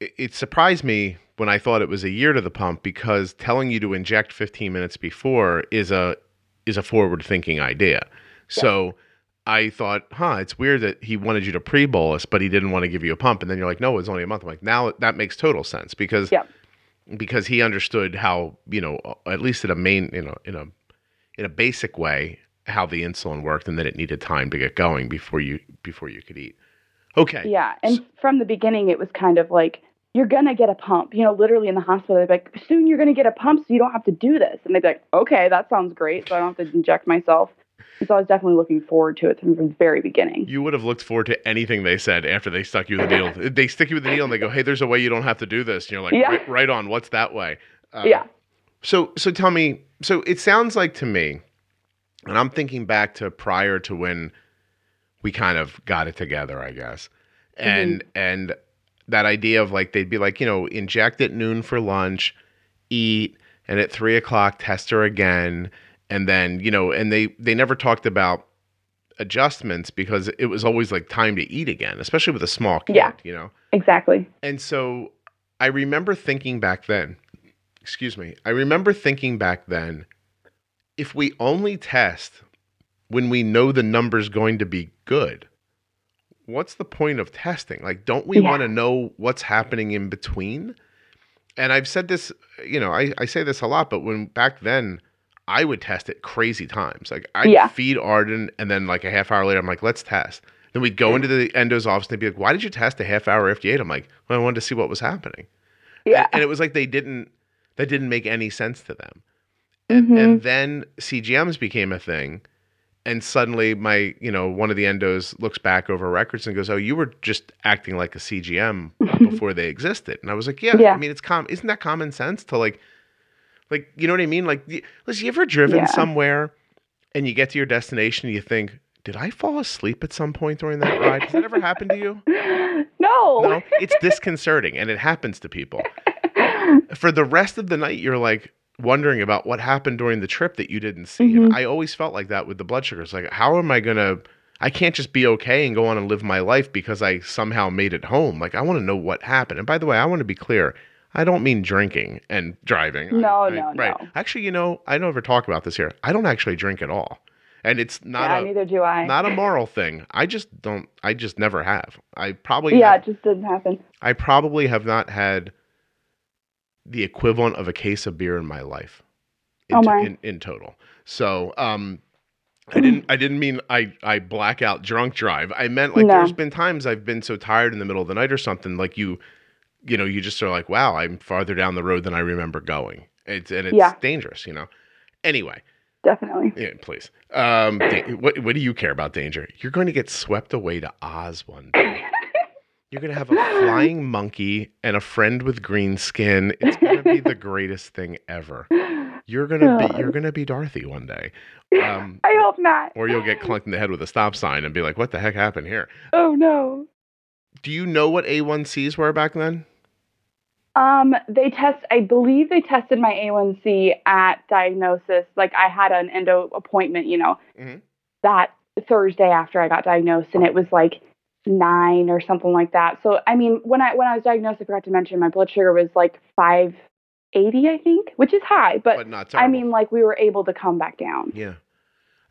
it, it surprised me when I thought it was a year to the pump because telling you to inject 15 minutes before is a is a forward thinking idea. So I thought, huh, it's weird that he wanted you to pre bolus, but he didn't want to give you a pump. And then you're like, no, it's only a month. I'm like, now that makes total sense because Yeah. because he understood how you know at least in a main you know in a in a basic way how the insulin worked and that it needed time to get going before you before you could eat. Okay. Yeah, and from the beginning, it was kind of like you're gonna get a pump. You know, literally in the hospital, they'd be like, "Soon you're gonna get a pump, so you don't have to do this." And they'd be like, "Okay, that sounds great, so I don't have to inject myself." So I was definitely looking forward to it from the very beginning. You would have looked forward to anything they said after they stuck you with the needle. they stick you with the needle and they go, "Hey, there's a way you don't have to do this." And you're like, Yeah. right, right on. What's that way?" Uh, yeah, So so tell me. So it sounds like to me, and I'm thinking back to prior to when we kind of got it together, I guess, and and that idea of like they'd be like you know inject at noon for lunch, eat, and at three o'clock test her again, and then you know, and they they never talked about adjustments because it was always like time to eat again, especially with a small kid, Yeah. you know. exactly. And so I remember thinking back then, excuse me, I remember thinking back then, if we only test when we know the number's going to be good, what's the point of testing? Like, don't we Yeah. want to know what's happening in between? And I've said this, you know, I, I say this a lot, but when back then, I would test at crazy times. Like I'd Yeah. feed Arden, and then like a half hour later, I'm like, let's test. Then we'd go into the endo's office, and they'd be like, "Why did you test a half hour after you ate?" I'm like, "Well, I wanted to see what was happening." Yeah, And, and it was like they didn't, that didn't make any sense to them. And, Mhm. and then CGMs became a thing, and suddenly my, you know, one of the endos looks back over records and goes, "Oh, you were just acting like a CGM before they existed." And I was like, "Yeah, Yeah. I mean, it's com, isn't that common sense to like, like, you know what I mean? Like, listen, you ever driven Yeah. somewhere and you get to your destination and you think, did I fall asleep at some point during that ride? Has that ever happened to you? no, No, it's disconcerting, and it happens to people. For the rest of the night, you're like wondering about what happened during the trip that you didn't see. And Mhm. I always felt like that with the blood sugars. Like, how am I gonna? I can't just be okay and go on and live my life because I somehow made it home. Like, I want to know what happened. And by the way, I want to be clear. I don't mean drinking and driving. I- No, I- no, right. no. Actually, you know, I don't ever talk about this here. I don't actually drink at all, and it's not yeah, a neither do I. not a moral thing. I just don't. I just never have. I probably yeah, have- it just didn't happen. I probably have not had the equivalent of a case of beer in my life. In, Oh, my. in, in total. So, um, I didn't. I didn't mean I I blackout drunk drive. I meant like No. there's been times I've been so tired in the middle of the night or something. Like you, you know, you just are like, wow, I'm farther down the road than I remember going. It's and it's Yeah. dangerous, you know. Anyway, Definitely. yeah, please. Um, what what do you care about danger? You're going to get swept away to Oz one day. You're going to have a flying monkey and a friend with green skin. It's going to be the greatest thing ever. You're going to be you're going to be Dorothy one day. Um, I hope not. or you'll get clunked in the head with a stop sign and be like, "What the heck happened here?" Oh no. Do you know what A1Cs were back then? Um, they test. I believe they tested my A1C at diagnosis. Like I had an endo appointment, you know, Mhm. that Thursday after I got diagnosed, and it was like nine or something like that. So I mean, when I when I was diagnosed, I forgot to mention my blood sugar was like five eighty, I think, which is high, but, But not terrible. I mean, like we were able to come back down. yeah.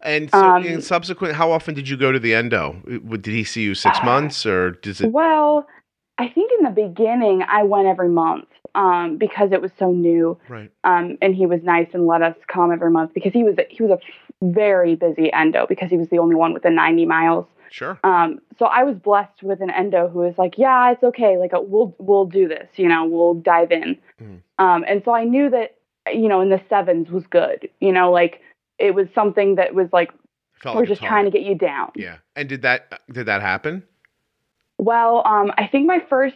And so, Um, in subsequent, how often did you go to the endo? Did he see you six Uh, months, or does it? Well, I think in the beginning I went every month um, because it was so new. Right. um, and he was nice and let us come every month because he was he was a very busy endo because he was the only one within 90 miles. Sure. Um, so I was blessed with an endo who was like, yeah, it's okay, like uh, we'll we'll do this, you know, we'll dive in. Mhm. Um, and so I knew that you know in the sevens was good, you know, like it was something that was like Felt we're like just trying to get you down. Yeah. And did that did that happen? Well, um, I think my first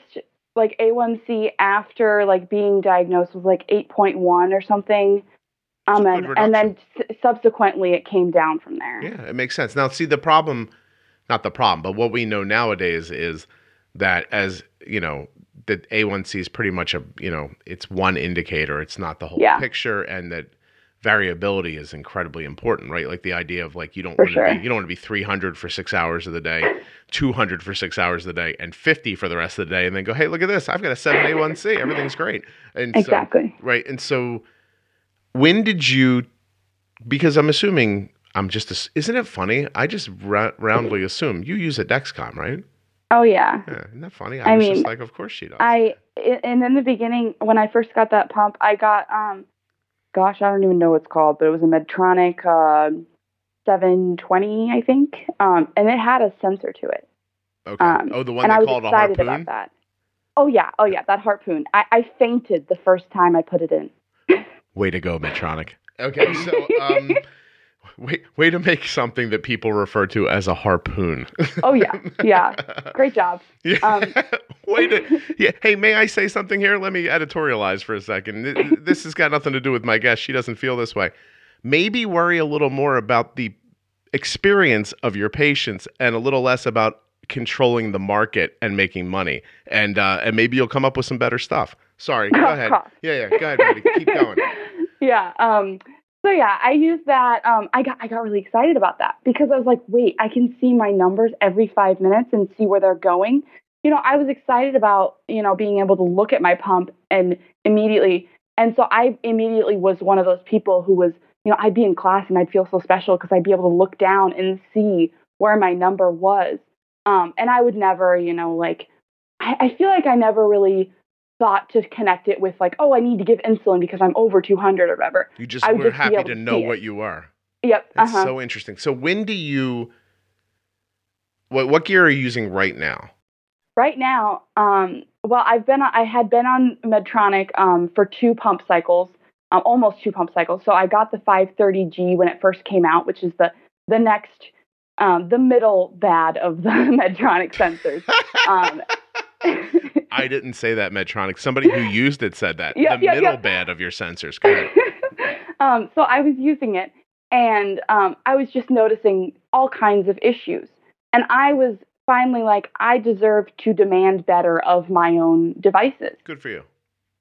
like A1C after like being diagnosed was like 8.1 or something. Um, and, and then s- subsequantly it came down from there. Yeah, it makes sense. Now, see, the problem, not the problem, but what we know nowadays is that as, you know, that A1C is pretty much a, you know, it's one indicator, it's not the whole Yeah. picture, and that variability is incredibly important, right? Like the idea of like you don't want to sure. be you don't want to be 300 for 6 hours of the day, 200 for 6 hours of the day and 50 for the rest of the day and then go, "Hey, look at this. I've got a 7 A1C. Everything's great." And so Exactly. Right. And so when did you because I'm assuming I'm just. ass- Isn't it funny? I just ra- roundly assume you use a Dexcom, right? Oh yeah. Yeah, isn't that funny? I, I was mean, just like, of course she does. I i- and in the beginning when I first got that pump, I got um, gosh, I don't even know what it's called, but it was a Medtronic uh, 720, I think, um, and it had a sensor to it. okay. um, oh, the one and they I was called a excited harpoon. about that. Oh yeah, oh yeah, that harpoon. I, I fainted the first time I put it in. Way to go, Medtronic. Okay, so um, way way to make something that people refer to as a harpoon. Oh yeah, yeah, great job. Yeah. Um, way to yeah. Hey, may I say something here? Let me editorialize for a second. This has got nothing to do with my guest. She doesn't feel this way. Maybe worry a little more about the experience of your patients and a little less about controlling the market and making money. And uh, and maybe you'll come up with some better stuff. Sorry, go ahead. Yeah, yeah. Go ahead, Maddie. Keep going. yeah. Um, so yeah, I used that. Um, I got I got really excited about that because I was like, wait, I can see my numbers every five minutes and see where they're going. You know, I was excited about you know being able to look at my pump and immediately. And so I immediately was one of those people who was, you know, I'd be in class and I'd feel so special because I'd be able to look down and see where my number was. Um, and I would never, you know, like I, I feel like I never really thought to connect it with like, oh, I need to give insulin because I'm over 200 or whatever. You just I were just happy to know what you are. Yep. That's uh-huh. so interesting. So when do you what what gear are you using right now? right now, um, well, I've been I had been on Medtronic um, for two pump cycles, um, almost two pump cycles. So I got the 530G when it first came out, which is the the next um, the middle bad of the Medtronic sensors. I didn't say that Medtronic. Somebody who used it said that. Yep, the yep, middle yep. bad of your sensors. Um, so I was using it, and um, I was just noticing all kinds of issues. And I was finally like, I deserve to demand better of my own devices. Good for you.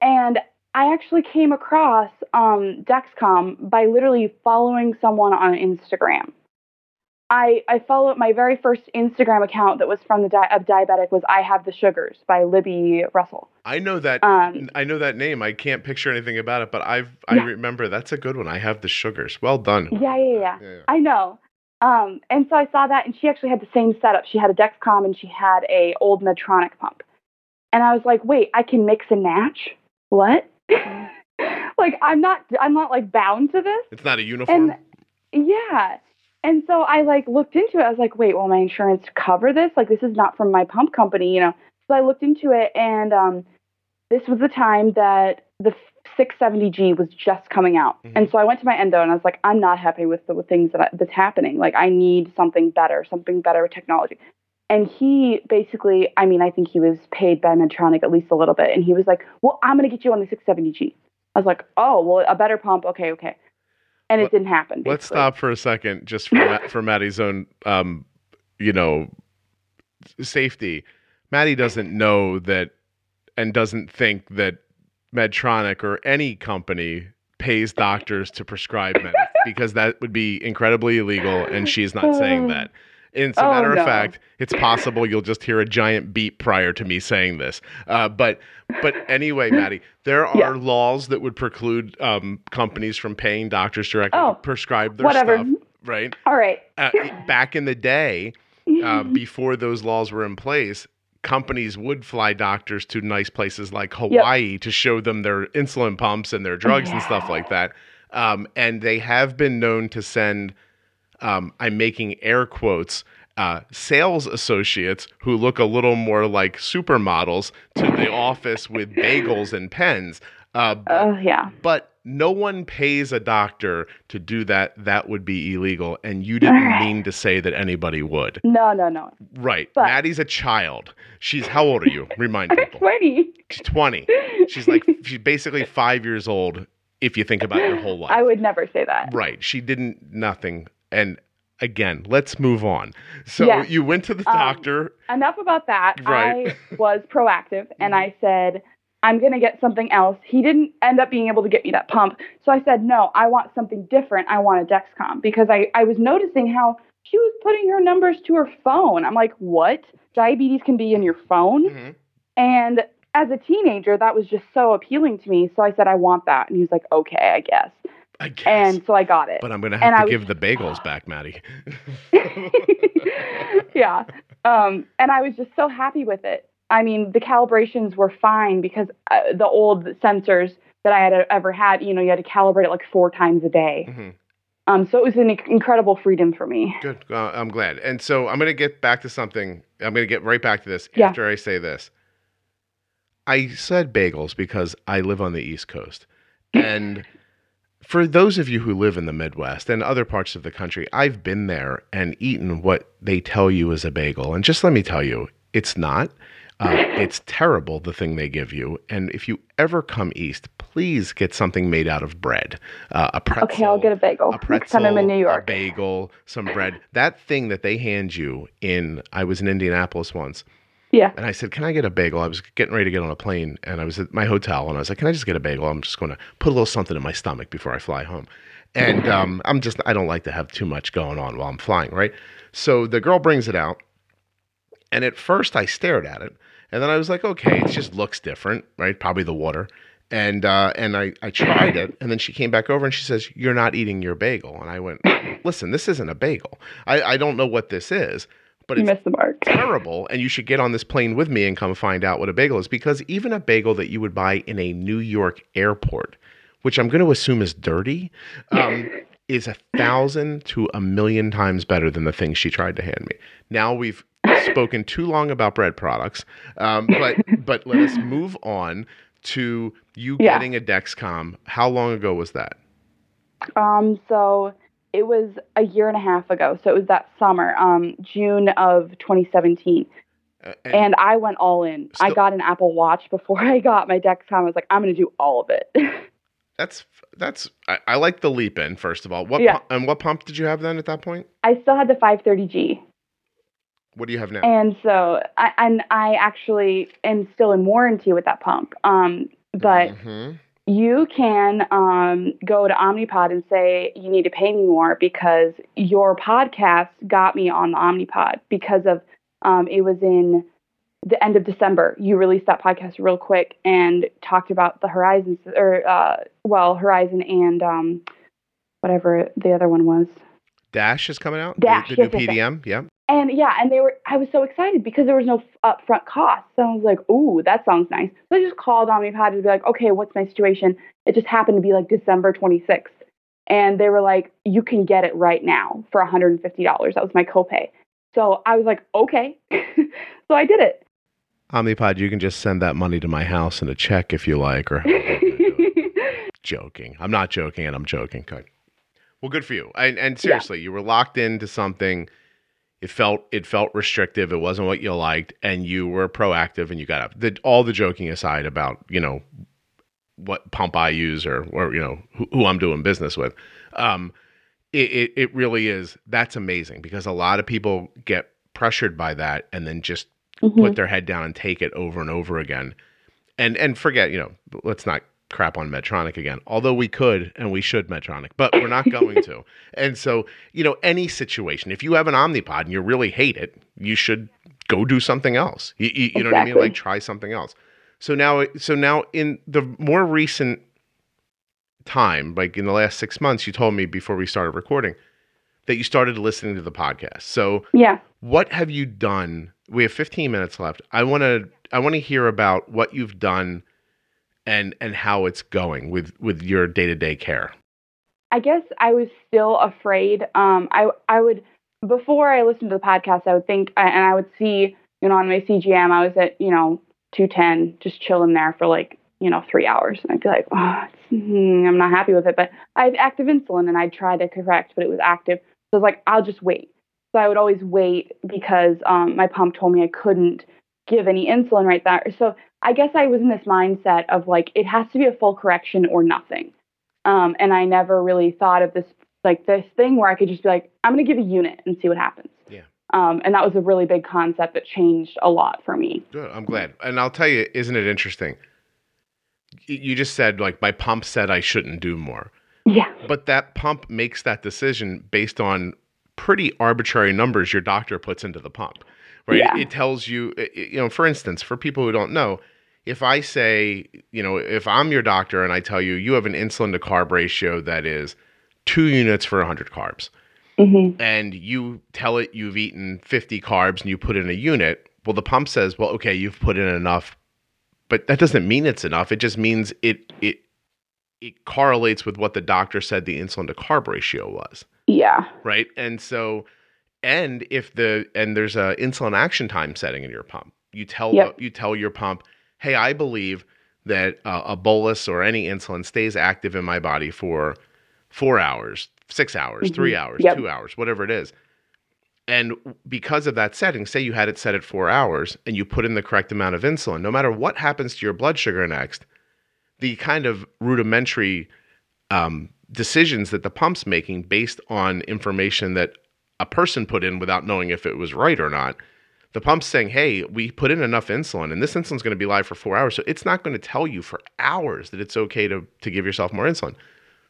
And I actually came across um, Dexcom by literally following someone on Instagram. I, I followed my very first Instagram account that was from the di- of diabetic was I have the sugars by Libby Russell. I know that Um, I know that name. I can't picture anything about it, but I've I Yeah. remember that's a good one. I have the sugars. Well done. yeah, yeah, yeah. Yeah, yeah. I know. Um, and so I saw that, and she actually had the same setup. She had a Dexcom and she had a old Medtronic pump. And I was like, wait, I can mix and match? What? like I'm not, I'm not like bound to this. It's not a uniform. And yeah. And so I like looked into it. I was like, wait, will my insurance cover this? Like this is not from my pump company, you know. So I looked into it and um this was the time that the 670G was just coming out. Mhm. And so I went to my endo and I was like, I'm not happy with the with things that I, that's happening. Like I need something better, something better with technology. And he basically, I mean, I think he was paid by Medtronic at least a little bit. And he was like, well, I'm going to get you on the 670G. I was like, oh, well, a better pump. Okay, okay. And it didn't happen. Let's stop for a second, just for Ma- for Maddie's own, um, you know, safety. Maddie doesn't know that, and doesn't think that Medtronic or any company pays doctors to prescribe meds because that would be incredibly illegal, and she's not saying that. And as a Oh, matter of no. fact, it's possible you'll just hear a giant beep prior to me saying this. Uh, but but anyway, Maddie, there are Yeah. laws that would preclude um, companies from paying doctors directly Oh, to prescribe their whatever. stuff, right? All right. Uh, back in the day, uh, before those laws were in place, companies would fly doctors to nice places like Hawaii to show them their insulin pumps and their drugs and stuff like that. Um, and they have been known to send, um, I'm making air quotes, uh, sales associates who look a little more like supermodels to the office with bagels and pens. Uh, Oh, yeah. but no one pays a doctor to do that. That would be illegal. And you didn't mean to say that anybody would. No, no, no. Right. But- Maddie's a child. She's how old are you? Remind people. 20. She's 20. She's like, she's basically five years old if you think about your whole life. I would never say that. Right. She didn't nothing. And again, let's move on. So Yeah. you went to the Um, doctor. Enough about that. Right. I was proactive and I said, I'm going to get something else. He didn't end up being able to get me that pump. So I said, no, I want something different. I want a Dexcom because I, I was noticing how she was putting her numbers to her phone. I'm like, what? Diabetes can be in your phone? Mhm. And as a teenager, that was just so appealing to me. So I said, I want that. And he was like, okay, I guess. I guess. And so I got it. but I'm gonna and have I to give the bagels back, Maddie. yeah. Um, and I was just so happy with it. I mean, the calibrations were fine because uh, the old sensors that I had ever had, you know, you had to calibrate it like four times a day. Mhm. Um, so it was an incredible freedom for me. Good. Uh, I'm glad. And so I'm going to get back to something. I'm going to get right back to this Yeah. after I say this. I said bagels because I live on the East Coast. And for those of you who live in the Midwest and other parts of the country, I've been there and eaten what they tell you is a bagel. And just let me tell you, it's not. Uh, it's terrible, the thing they give you. And if you ever come east, please get something made out of bread. Uh, a pretzel, Okay, I'll get a bagel a next pretzel, time I'm in New a York. bagel, some bread. That thing that they hand you in, I was in Indianapolis once, Yeah. and I said, "Can I get a bagel?" I was getting ready to get on a plane, and I was at my hotel, and I was like, "Can I just get a bagel? I'm just going to put a little something in my stomach before I fly home." And um, I'm just, I don't like to have too much going on while I'm flying, right? So the girl brings it out, and at first I stared at it, and then I was like, "Okay, it just looks different, right? Probably the water." And uh, and I, I tried it, and then she came back over and she says, "You're not eating your bagel." And I went, "Listen, this isn't a bagel. I, I don't know what this is, but You it's missed the mark. terrible and you should get on this plane with me and come find out what a bagel is because even a bagel that you would buy in a New York airport, which I'm going to assume is dirty, um, is a thousand to a million times better than the thing she tried to hand me. Now we've spoken too long about bread products, um, but but let us move on to you Yeah. getting a Dexcom. How long ago was that? Um, so it was a year and a half ago. So it was that summer, um, June of 2017. Uh, and- And I went all in. I got an Apple Watch before I got my Dexcom. I was like, I'm going to do all of it. that's that's I, I like the leap in first of all. What Yeah. pu- and what pump did you have then at that point? I still had the 530G. What do you have now? And so I, and I actually am still in warranty with that pump. Um, but Mhm. You can um, go to Omnipod and say you need to pay me more because your podcast got me on the Omnipod because of um, it was in the end of December. You released that podcast real quick and talked about the Horizon or uh, well Horizon and um, whatever the other one was. Dash is coming out. Dash, the, the yes, new yes, yes. PDM. Yeah. And yeah, and they were I was so excited because there was no upfront cost. So I was like, "Ooh, that sounds nice." So I just called Omnipod to be like, "Okay, what's my situation?" It just happened to be like December 26th. And they were like, "You can get it right now for $150." That was my copay. So I was like, "Okay." so I did it. Omnipod, you can just send that money to my house in a check if you like, or joking. I'm not joking, and I'm joking. Good. Well, good for you. And, and seriously, you were locked into something. It felt it felt restrictive. It wasn't what you liked, and you were proactive, and you got up. The, all the joking aside about you know what pump I use or or you know who, who I'm doing business with, um, it, it it really is. That's amazing because a lot of people get pressured by that and then just Mhm. put their head down and take it over and over again and and forget you know let's not crap on medtronic again although we could and we should medtronic but we're not going to. And so you know any situation if you have an omnipod and you really hate it you should go do something else. You, you, you know what i mean? Like try something else. So now so now in the more recent time like in the last six months you told me before we started recording that you started listening to the podcast. So Yeah. what have you done? We have 15 minutes left. I want to i want to hear about what you've done and and how it's going with with your day-to-day care I guess I was still afraid. Um, I I would before I listened to the podcast, I would think, and I would see, you know, on my CGM, I was at, you know, 210, just chilling there for like, you know, three hours, and I'd be like, oh, hmm, I'm not happy with it. But I have active insulin, and I tried to correct, but it was active, so I was like, I'll just wait. So I would always wait because um, my pump told me I couldn't give any insulin right there. So I guess I was in this mindset of like, it has to be a full correction or nothing. Um, and I never really thought of this like this thing where I could just be like, I'm going to give a unit and see what happens. Yeah. Um, and that was a really big concept that changed a lot for me. good i'm glad and i'll tell you isn't it interesting you just said like my pump said i shouldn't do more Yeah. but that pump makes that decision based on pretty arbitrary numbers your doctor puts into the pump right Yeah. it tells you you know for instance for people who don't know if I say, you know, if I'm your doctor and I tell you you have an insulin to carb ratio that is two units for 100 carbs, Mm-hmm. and you tell it you've eaten 50 carbs and you put in a unit, well, the pump says, well, okay, you've put in enough, but that doesn't mean it's enough. It just means it it it correlates with what the doctor said the insulin to carb ratio was Yeah. right? And so, and if the and there's a insulin action time setting in your pump, you tell Yep. you tell your pump, hey, I believe that uh, a bolus or any insulin stays active in my body for four hours, six hours, three Mhm. hours, Yep. two hours, whatever it is. And because of that setting, say you had it set at four hours and you put in the correct amount of insulin, no matter what happens to your blood sugar next, the kind of rudimentary um, decisions that the pump's making based on information that a person put in without knowing if it was right or not. The pump's saying, hey, we put in enough insulin and this insulin's going to be live for four hours. So it's not going to tell you for hours that it's okay to, to give yourself more insulin.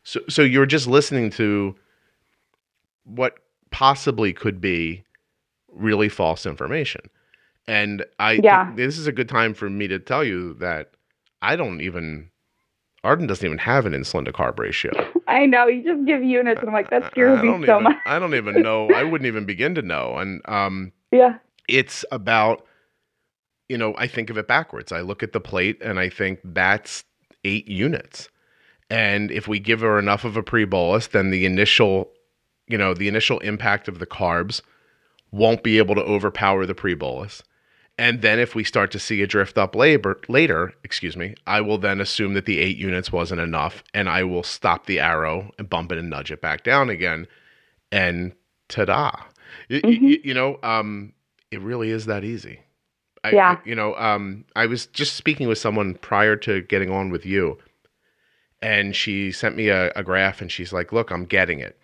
So, so you're just listening to what possibly could be really false information. And I Yeah. this is a good time for me to tell you that I don't even Arden doesn't even have an insulin to carb ratio. I know. You just give units, and I'm like, that scares I me don't so even, much. I don't even know. I wouldn't even begin to know. And um, Yeah. it's about, you know, I think of it backwards. I look at the plate and I think that's eight units. And if we give her enough of a pre bolus, then the initial, you know, the initial impact of the carbs won't be able to overpower the pre bolus. And then if we start to see a drift up labor later, excuse me, I will then assume that the eight units wasn't enough and I will stop the arrow and bump it and nudge it back down again. And ta-da. Y- Mhm. y- you know, um, it really is that easy. I, Yeah. I- you know, um, I was just speaking with someone prior to getting on with you, and she sent me a, a graph, and she's like, "Look, I'm getting it,"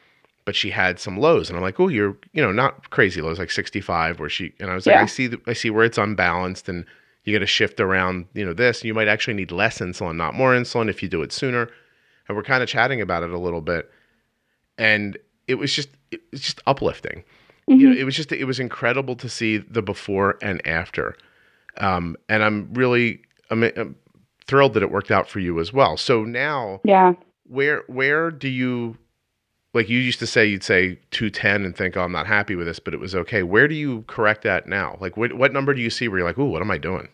but she had some lows, and I'm like, "Oh, you're, you know, not crazy lows, like 65, where she," and I was like, Yeah. "I see, the, I see where it's unbalanced, and you got to shift around, you know, this. You might actually need less insulin, not more insulin, if you do it sooner." And we're kind of chatting about it a little bit, and it was just, it was just uplifting you Mhm. know, it was just it was incredible to see the before and after, um, and I'm really I'm, I'm thrilled that it worked out for you as well. So now, yeah. where where do you like you used to say you'd say 210 and think oh I'm not happy with this, but it was okay. Where do you correct that now? Like what what number do you see where you're like, oh, what am I doing?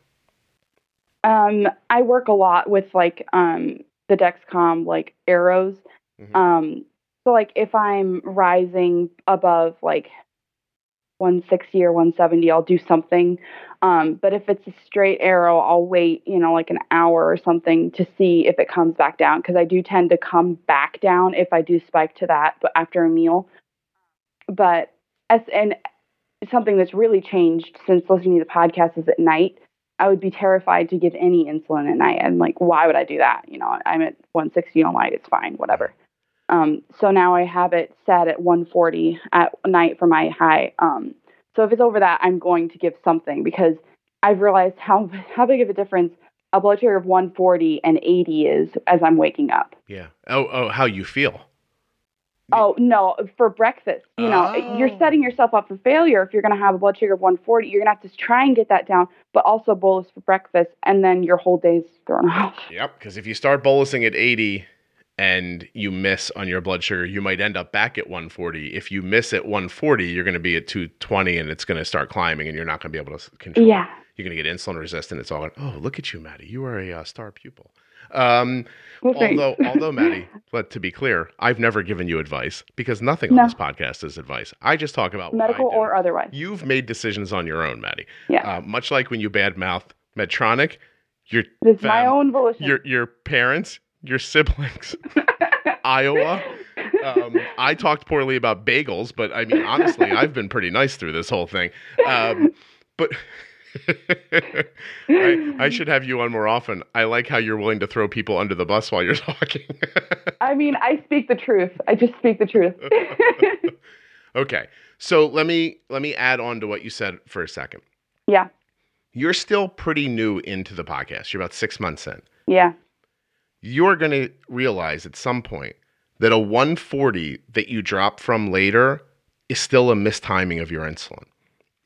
Um, I work a lot with like um the Dexcom like arrows. Mhm. Um, so like if I'm rising above like 160 or 170, I'll do something. Um, but if it's a straight arrow, I'll wait, you know, like an hour or something to see if it comes back down because I do tend to come back down if I do spike to that, but after a meal. But as and something that's really changed since listening to the podcast is at night. I would be terrified to give any insulin at night. And like, why would I do that? You know, I'm at 160 all night. It's fine, whatever. Um, so now I have it set at 140 at night for my high. Um, so if it's over that, I'm going to give something because I've realized how how big of a difference a blood sugar of 140 and 80 is as I'm waking up. Yeah. Oh oh, how you feel? Oh no, for breakfast, you know, you're Oh. setting yourself up for failure if you're going to have a blood sugar of 140. You're going to have to try and get that down, but also bolus for breakfast, and then your whole day's thrown off. Yep. Because if you start bolusing at 80 and you miss on your blood sugar, you might end up back at 140. If you miss at 140, you're going to be at 220 and it's going to start climbing and you're not going to be able to control. it. Yeah. You're going to get insulin resistant. It's all going, oh, look at you, Maddie. You are a uh, star pupil. Um, Well, although, although, Maddie, but to be clear, I've never given you advice because nothing on this podcast is advice. I just talk about medical or otherwise. You've made decisions on your own, Maddie. Yeah. Uh, much like when you badmouth Medtronic, your It's my own volition. your your parents, your siblings, Iowa. Um, I talked poorly about bagels, but I mean, honestly, I've been pretty nice through this whole thing. Um, but I, I should have you on more often. I like how you're willing to throw people under the bus while you're talking. I mean, I speak the truth. I just speak the truth. okay, so let me let me add on to what you said for a second. yeah. You're still pretty new into the podcast. You're about six months in. Yeah. You're going to realize at some point that a 140 that you drop from later is still a mistiming of your insulin.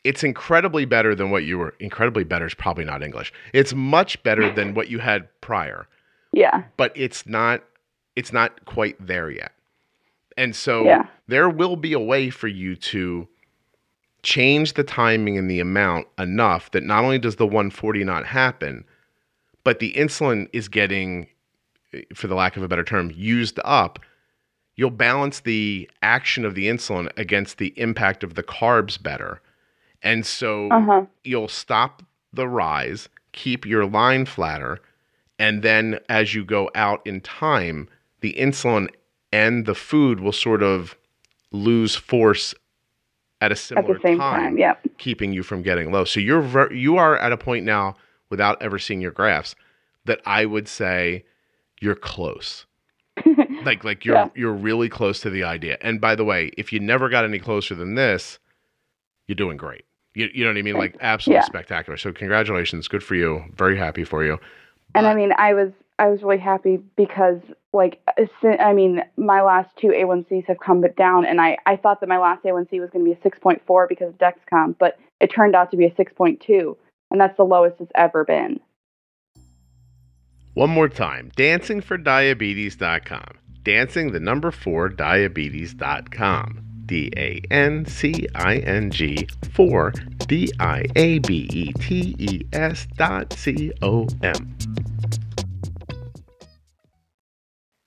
it's incredibly better than what you were. Incredibly better is probably not English. It's much better than what you had prior, Yeah. but it's not. It's not quite there yet. And so Yeah. there will be a way for you to change the timing and the amount enough that not only does the 140 not happen, but the insulin is getting, for the lack of a better term, used up. You'll balance the action of the insulin against the impact of the carbs better. And so Uh huh. you'll stop the rise, keep your line flatter, and then as you go out in time, the insulin and the food will sort of lose force at a At similar the same time. Yep. keeping you from getting low. So you're ver- you are at a point now without ever seeing your graphs that I would say you're close. like like you're Yeah. you're really close to the idea. And by the way, if you never got any closer than this, you're doing great. You, you know what I mean? Like absolutely Yeah. spectacular. So congratulations, good for you. Very happy for you. And I mean, I was I was really happy because like uh, I mean, my last two A1Cs have come down, and I I thought that my last A1C was going to be a 6.4 because of Dexcom, but it turned out to be a 6.2, and that's the lowest it's ever been. One more time, dancingfordiabetes.com. Dancing the number 4 diabetes.com. D A N C I N G 4 D I A B E T E S dot C O M.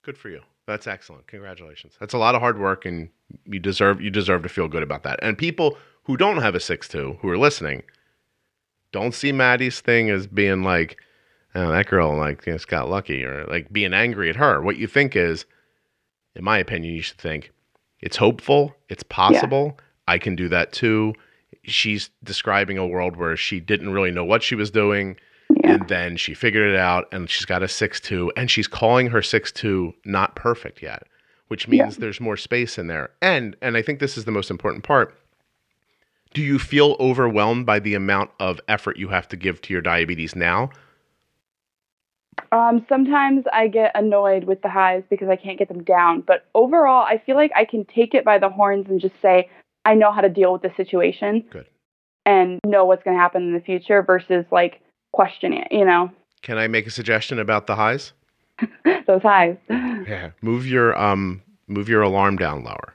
Good for you. That's excellent. Congratulations. That's a lot of hard work and you deserve you deserve to feel good about that. And people who don't have a 6'2 who are listening, don't see Maddie's thing as being like oh, that girl like just got lucky or like being angry at her. What you think is, in my opinion, you should think it's hopeful, it's possible. I can do that too. She's describing a world where she didn't really know what she was doing, Yeah. and then she figured it out, and she's got a six two, and she's calling her six two not perfect yet, which Yeah. means there's more space in there. And and I think this is the most important part. Do you feel overwhelmed by the amount of effort you have to give to your diabetes now? Um, sometimes I get annoyed with the highs because I can't get them down, but overall, I feel like I can take it by the horns and just say I know how to deal with the situation. Good. And know what's going to happen in the future versus like questioning it. You know, Can I make a suggestion about the highs? those highs. Yeah. Move your um move your alarm down lower.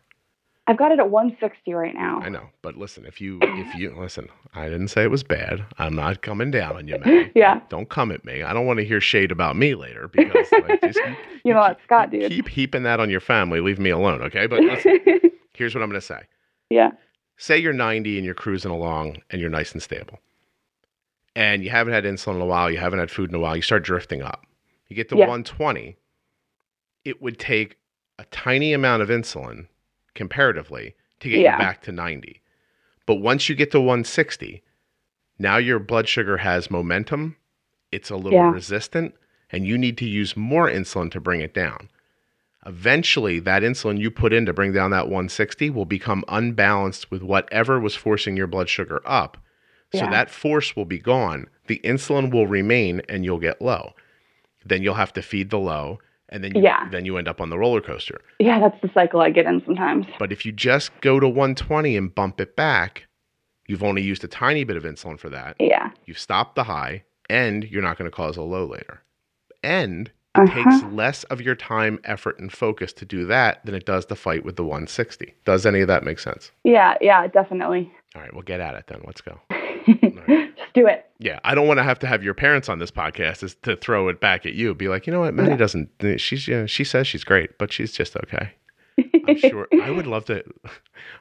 I've got it at 160 right now. I know, but listen, if you if you listen, I didn't say it was bad. I'm not coming down on you, man. Yeah. Don't come at me. I don't want to hear shade about me later because like, just You know what, Scott, dude. keep heaping that on your family. Leave me alone, okay? But listen, here's what I'm going to say. yeah. Say you're 90 and you're cruising along and you're nice and stable. And you haven't had insulin in a while, you haven't had food in a while, you start drifting up. You get to Yeah. 120, it would take a tiny amount of insulin comparatively to get Yeah. you back to 90. But once you get to 160, now your blood sugar has momentum, it's a little Yeah. resistant, and you need to use more insulin to bring it down. Eventually, that insulin you put in to bring down that 160 will become unbalanced with whatever was forcing your blood sugar up. So Yeah. that force will be gone. The insulin will remain and you'll get low. Then you'll have to feed the low and then you, Yeah. then you end up on the roller coaster. Yeah, that's the cycle I get in sometimes. But if you just go to 120 and bump it back, you've only used a tiny bit of insulin for that. Yeah. You've stopped the high and you're not going to cause a low later. And it Uh-huh. takes less of your time, effort, and focus to do that than it does to fight with the 160. Does any of that make sense? Yeah, yeah, definitely. All right, we'll get at it then. Let's go. Just do it. Yeah, I don't want to have to have your parents on this podcast is to throw it back at you. Be like, you know what, Maddie Yeah. doesn't. She's yeah, she says she's great, but she's just okay. I'm sure. I would love to.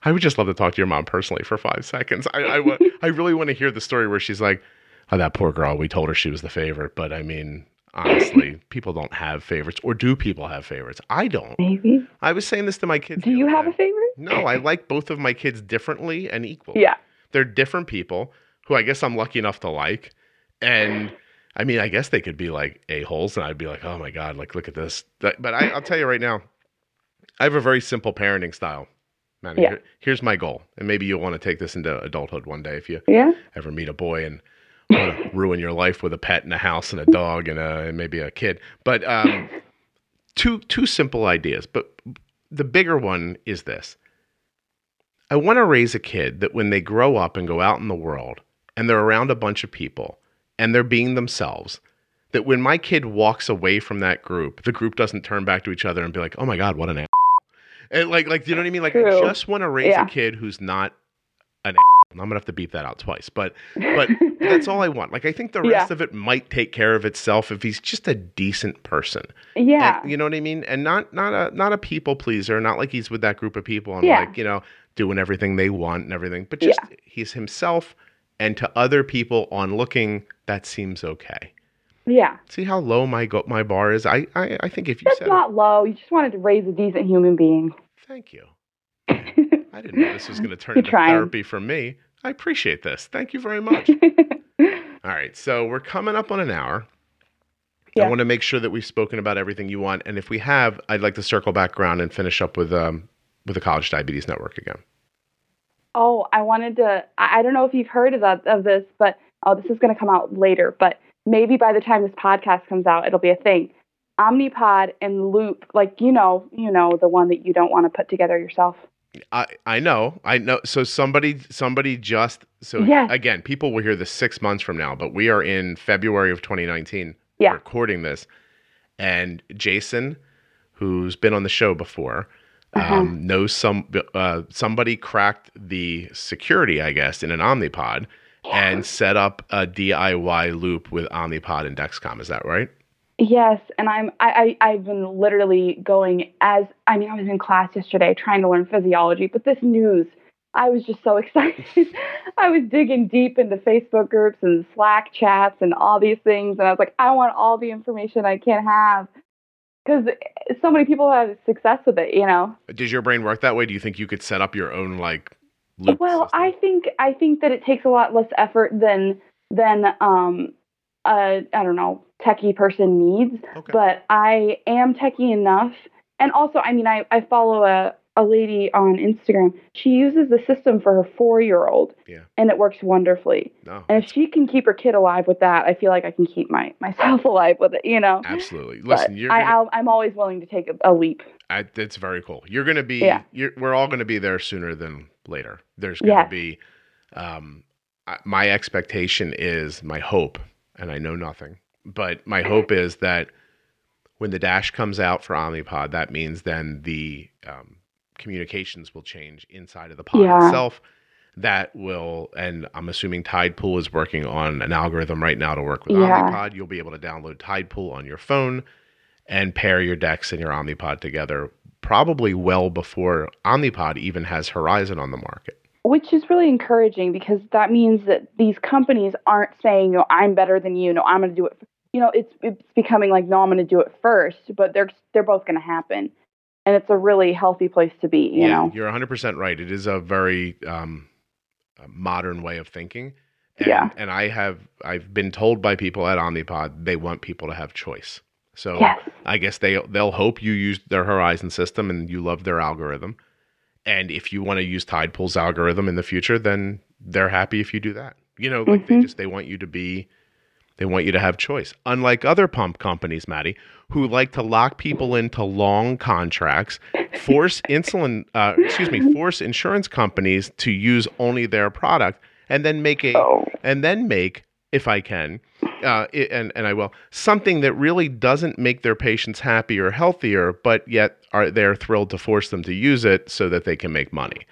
I would just love to talk to your mom personally for five seconds. I I, really want to hear the story where she's like, "Oh, that poor girl. We told her she was the favorite, but I mean, honestly, people don't have favorites, or do people have favorites? I don't. Maybe. I was saying this to my kids. Do you have day. a favorite? No, I like both of my kids differently and equally. Yeah. They're different people who I guess I'm lucky enough to like. And I mean, I guess they could be like a-holes and I'd be like, oh my God, like, look at this. But I, I'll tell you right now, I have a very simple parenting style. Man, Yeah. here- here's my goal. And maybe you'll want to take this into adulthood one day if you Yeah. ever meet a boy and want to ruin your life with a pet and a house and a dog and, a, and maybe a kid. But um, two two simple ideas. But the bigger one is this: I want to raise a kid that when they grow up and go out in the world and they're around a bunch of people and they're being themselves, that when my kid walks away from that group, the group doesn't turn back to each other and be like, "Oh my god, what an ass." And like like do you know what I mean? Like I just want to raise Yeah. a kid who's not an ass. I'm gonna have to beep that out twice, but but that's all I want. Like I think the Yeah. rest of it might take care of itself if he's just a decent person. yeah. And, you know what I mean? And not not a not a people pleaser, not like he's with that group of people and Yeah. like, you know, doing everything they want and everything, but just he's himself and to other people on looking that seems okay. yeah. See how low my go- my bar is? I I, I think if you That's said not low. You just wanted to raise a decent human being. thank you. I didn't know this was going to turn You're into trying. therapy for me. I appreciate this. Thank you very much. All right, so we're coming up on an hour. Yeah. I want to make sure that we've spoken about everything you want, and if we have, I'd like to circle back around and finish up with um with the College Diabetes Network again. Oh, I wanted to. I I don't know if you've heard of that of this, but oh, this is going to come out later. But maybe by the time this podcast comes out, it'll be a thing. Omnipod and Loop, like you know, you know, the one that you don't want to put together yourself. I I know I know. So somebody somebody just so Yes. again, people will hear this six months from now, but we are in February of 2019 Yeah. recording this, and Jason, who's been on the show before. Uh-huh. Um, knows some uh, somebody cracked the security, I guess, in an Omnipod and set up a DIY loop with Omnipod and Dexcom. Is that right? Yes, and I'm I, I I've been literally going as I mean I was in class yesterday trying to learn physiology, but this news I was just so excited. I was digging deep into Facebook groups and Slack chats and all these things, and I was like, I want all the information I can have because so many people have success with it. You know. Does your brain work that way? Do you think you could set up your own like loop? Well, system? I think I think that it takes a lot less effort than than um a I don't know techie person needs. Okay. But I am techie enough, and also I mean I I follow a a lady on Instagram. She uses the system for her four year old, Yeah. and it works wonderfully. no, And if she can keep her kid alive with that, I feel like I can keep my myself alive with it. You know. absolutely. But Listen, you're I, gonna, I'll, I'm always willing to take a, a leap. I, that's very cool. You're going to be, Yeah. you're, we're all going to be there sooner than later. There's going to Yes. be, um, I- my expectation is my hope, and I know nothing, but my hope is that when the dash comes out for Omnipod, that means then the um, communications will change inside of the pod Yeah. itself. That will, and I'm assuming Tidepool is working on an algorithm right now to work with Yeah. Omnipod. You'll be able to download Tidepool on your phone and pair your Dex and your Omnipod together, probably well before Omnipod even has Horizon on the market. which is really encouraging because that means that these companies aren't saying, "No, I'm better than you. No, I'm going to do it." You know, it's it's becoming like, "No, I'm going to do it first, but they're they're both going to happen, and it's a really healthy place to be. You know, you're 100% right. It is a very um, modern way of thinking. And, Yeah. And I have I've been told by people at Omnipod they want people to have choice. So yes, I guess they they'll hope you use their Horizon system and you love their algorithm. And if you want to use Tidepool's algorithm in the future, then they're happy if you do that. You know, like they Mhm. just they want you to be they want you to have choice. Unlike other pump companies, Maddie, who like to lock people into long contracts, force insulin uh, excuse me, force insurance companies to use only their product and then make a oh, and then make, if I can, uh, i- and and I will, something that really doesn't make their patients happy or healthier, but yet are they're thrilled to force them to use it so that they can make money.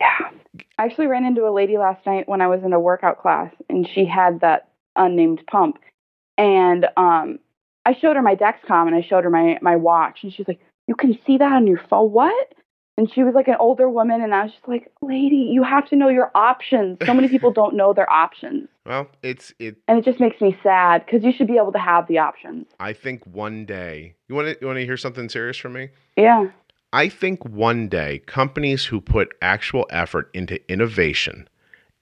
yeah. I actually ran into a lady last night when I was in a workout class, and she had that unnamed pump, and um, I showed her my Dexcom and I showed her my my watch, and she's like, "You can see that on your phone? What?" And she was like an older woman, and I was just like, "Lady, you have to know your options. So many people don't know their options, Well, it's it. and it just makes me sad because you should be able to have the options." I think one day you want to you want to hear something serious from me. Yeah, I think one day companies who put actual effort into innovation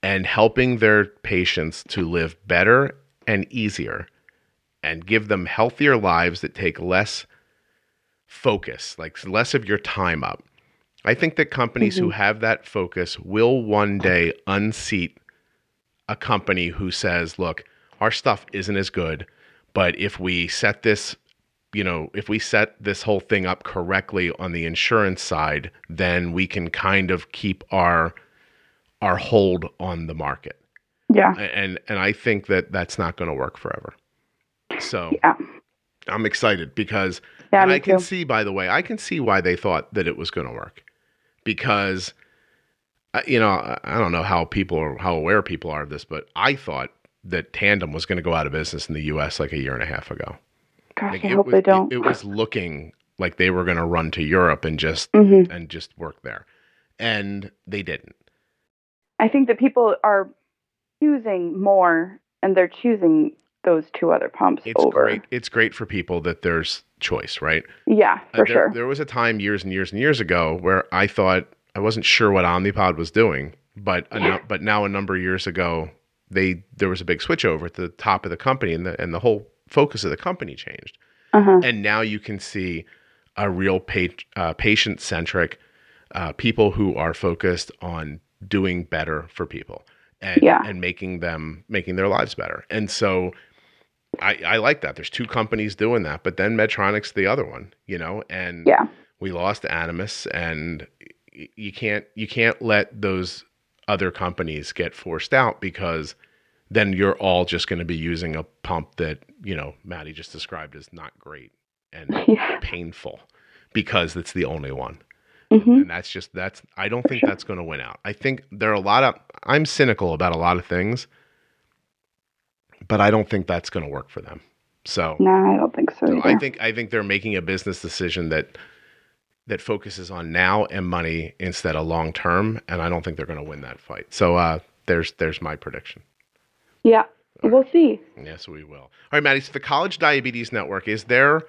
and helping their patients to live better and easier and give them healthier lives that take less focus, like less of your time up. I think that companies who mm-hmm. have that focus will one day unseat a company who says, look, our stuff isn't as good, but if we set this you know, if we set this whole thing up correctly on the insurance side, then we can kind of keep our our hold on the market. Yeah. And and I think that that's not going to work forever. So Yeah. I'm excited because Yeah, and I can too. see, by the way, I can see why they thought that it was going to work, because, uh, you know, I don't know how people are, how aware people are of this, but I thought that Tandem was going to go out of business in the U.S. like a year and a half ago. Gosh, Like, I it hope was, they don't. It, it was looking like they were going to run to Europe and just hmm and just work there, and they didn't. I think that people are choosing more, and they're choosing those two other pumps It's over. great. It's great for people that there's choice, right? Yeah, Uh, for there, sure. There was a time years and years and years ago where I thought I wasn't sure what Omnipod was doing, but Yeah. nu- but now a number of years ago, they there was a big switch over at the top of the company, and the and the whole focus of the company changed. Uh-huh. And now you can see a real pa- uh, patient centric uh, people who are focused on doing better for people and Yeah. and making them making their lives better. And so I, I like that. There's two companies doing that, but then Medtronic's the other one, you know, and Yeah. we lost Animas and you can't you can't let those other companies get forced out because then you're all just going to be using a pump that, you know, Maddie just described as not great and Yeah. painful because it's the only one. Hmm And that's just that's I don't think that's going to win out. I think there are a lot of I'm cynical about a lot of things, but I don't think that's going to work for them. So, No, I don't think so. so. I think I think they're making a business decision that that focuses on now and money instead of long term, and I don't think they're going to win that fight. So uh, there's there's my prediction. yeah, we'll see. Yes, we will. All right, Maddie. So the College Diabetes Network is there.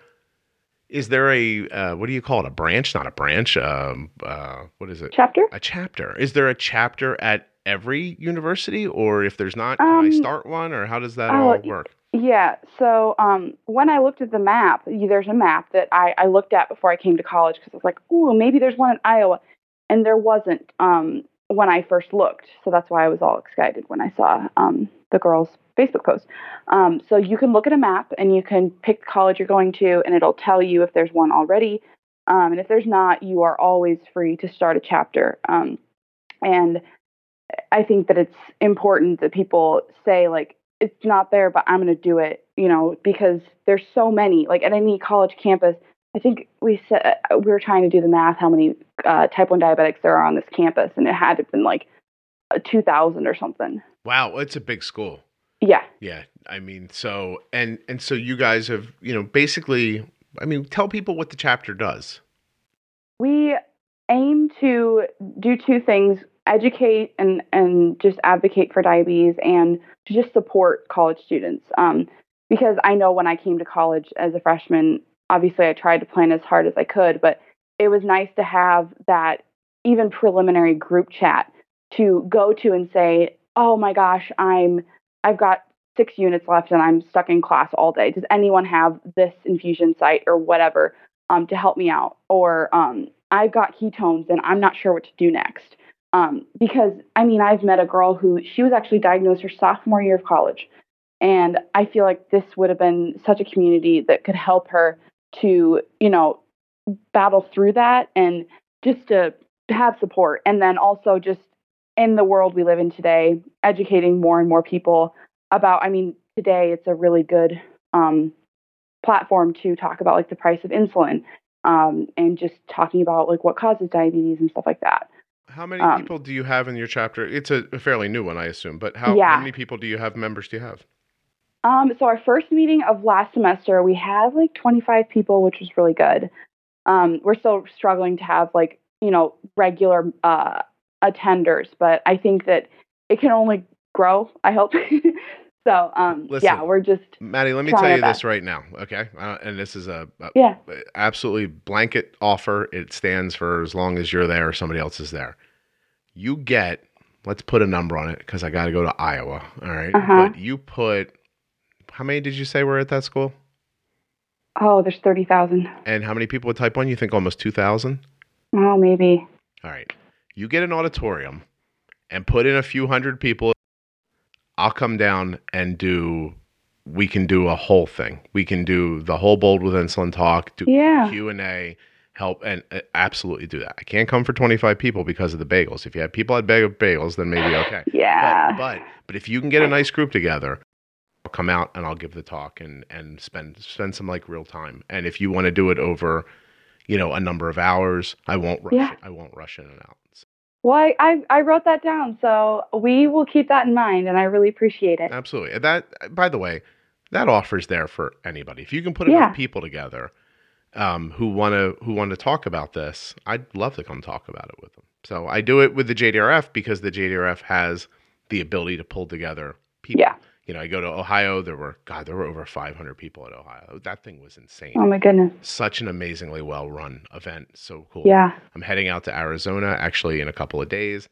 Is there a uh, what do you call it? A branch? Not a branch. Um, uh, what is it? Chapter? A chapter. Is there a chapter at every university, or if there's not, can I Um, start one, or how does that oh, all work? Yeah. So um, when I looked at the map, there's a map that I, I looked at before I came to college because I was like, oh, maybe there's one in Iowa, and there wasn't um, when I first looked. So that's why I was all excited when I saw um, the girls' Facebook post. Um, so you can look at a map and you can pick the college you're going to, and it'll tell you if there's one already. Um, and if there's not, you are always free to start a chapter. Um, and I think that it's important that people say like it's not there, but I'm going to do it, you know, because there's so many. Like at any college campus, I think we said we were trying to do the math how many uh, type one diabetics there are on this campus, and it had to have been like uh, 2,000 or something. Wow, it's a big school. Yeah, Yeah, I mean, so and and so you guys have, you know, basically, I mean, tell people what the chapter does. we aim to do two things educate and, and just advocate for diabetes and to just support college students um, because i know when i came to college as a freshman obviously i tried to plan as hard as i could but it was nice to have that even preliminary group chat to go to and say oh my gosh i'm i've got six units left and i'm stuck in class all day does anyone have this infusion site or whatever um, to help me out or um, I've got ketones and I'm not sure what to do next. Um, because I mean, I've met a girl who she was actually diagnosed her sophomore year of college. And I feel like this would have been such a community that could help her to, you know, battle through that and just to have support. And then also just in the world we live in today, educating more and more people about, I mean, today it's a really good um, platform to talk about like the price of insulin um, and just talking about like what causes diabetes and stuff like that. How many Um, people do you have in your chapter? It's a, a fairly new one, I assume. But how, Yeah. how many people do you have? Members do you have? Um, so our first meeting of last semester, we had like 25 people, which was really good. Um, we're still struggling to have like you know regular uh, attenders, but I think that it can only grow. I hope. so um, Listen. yeah, we're just Maddie, let me tell you this right now, okay? Uh, and this is a, a yeah absolutely blanket offer. It stands for as long as you're there or somebody else is there. You get, let's put a number on it because I got to go to Iowa. All right? Uh-huh. But you put, how many did you say were at that school? oh there's 30,000. And how many people with type 1? You think almost 2,000? Oh maybe All right. You get an auditorium and put in a few hundred people. I'll come down and do we can do a whole thing. We can do the whole bold with insulin talk, do Yeah. Q and A, help, and uh, absolutely do that. I can't come for 25 people because of the bagels. If you had people at bag- bagels, then maybe okay. Yeah. But, but but if you can get a nice group together, I'll come out and I'll give the talk and and spend spend some like real time. And if you want to do it over, you know, a number of hours, I won't rush. Yeah. It. I won't rush in and out. Well, I, I I wrote that down, so we will keep that in mind, and I really appreciate it. Absolutely. That by the way, that offer's there for anybody. If you can put Yeah. enough people together um, who want to who want to talk about this, I'd love to come talk about it with them. So I do it with the JDRF because the JDRF has the ability to pull together people. Yeah. You know, I go to Ohio. There were God, there were over 500 people at Ohio. That thing was insane. Oh my goodness. Such an amazingly well run event. So cool. Yeah. I'm heading out to Arizona actually in a couple of days.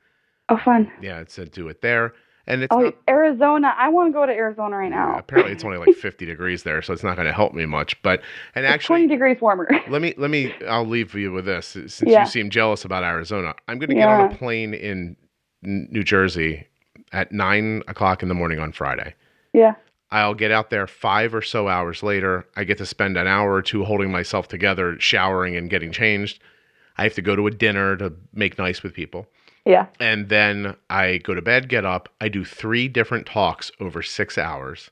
Oh, fun. Yeah, it's to do it there, and it's Oh, not Arizona. I want to go to Arizona right Yeah, now. apparently it's only like 50 degrees there, so it's not going to help me much. But and It's 20 degrees warmer. let me let me I'll leave you with this since Yeah. you seem jealous about Arizona. I'm going to get on a plane in N- New Jersey at nine o'clock in the morning on Friday. Yeah. I'll get out there five or so hours later. I get to spend an hour or two holding myself together, showering and getting changed. I have to go to a dinner to make nice with people. Yeah. And then I go to bed, get up. I do three different talks over six hours.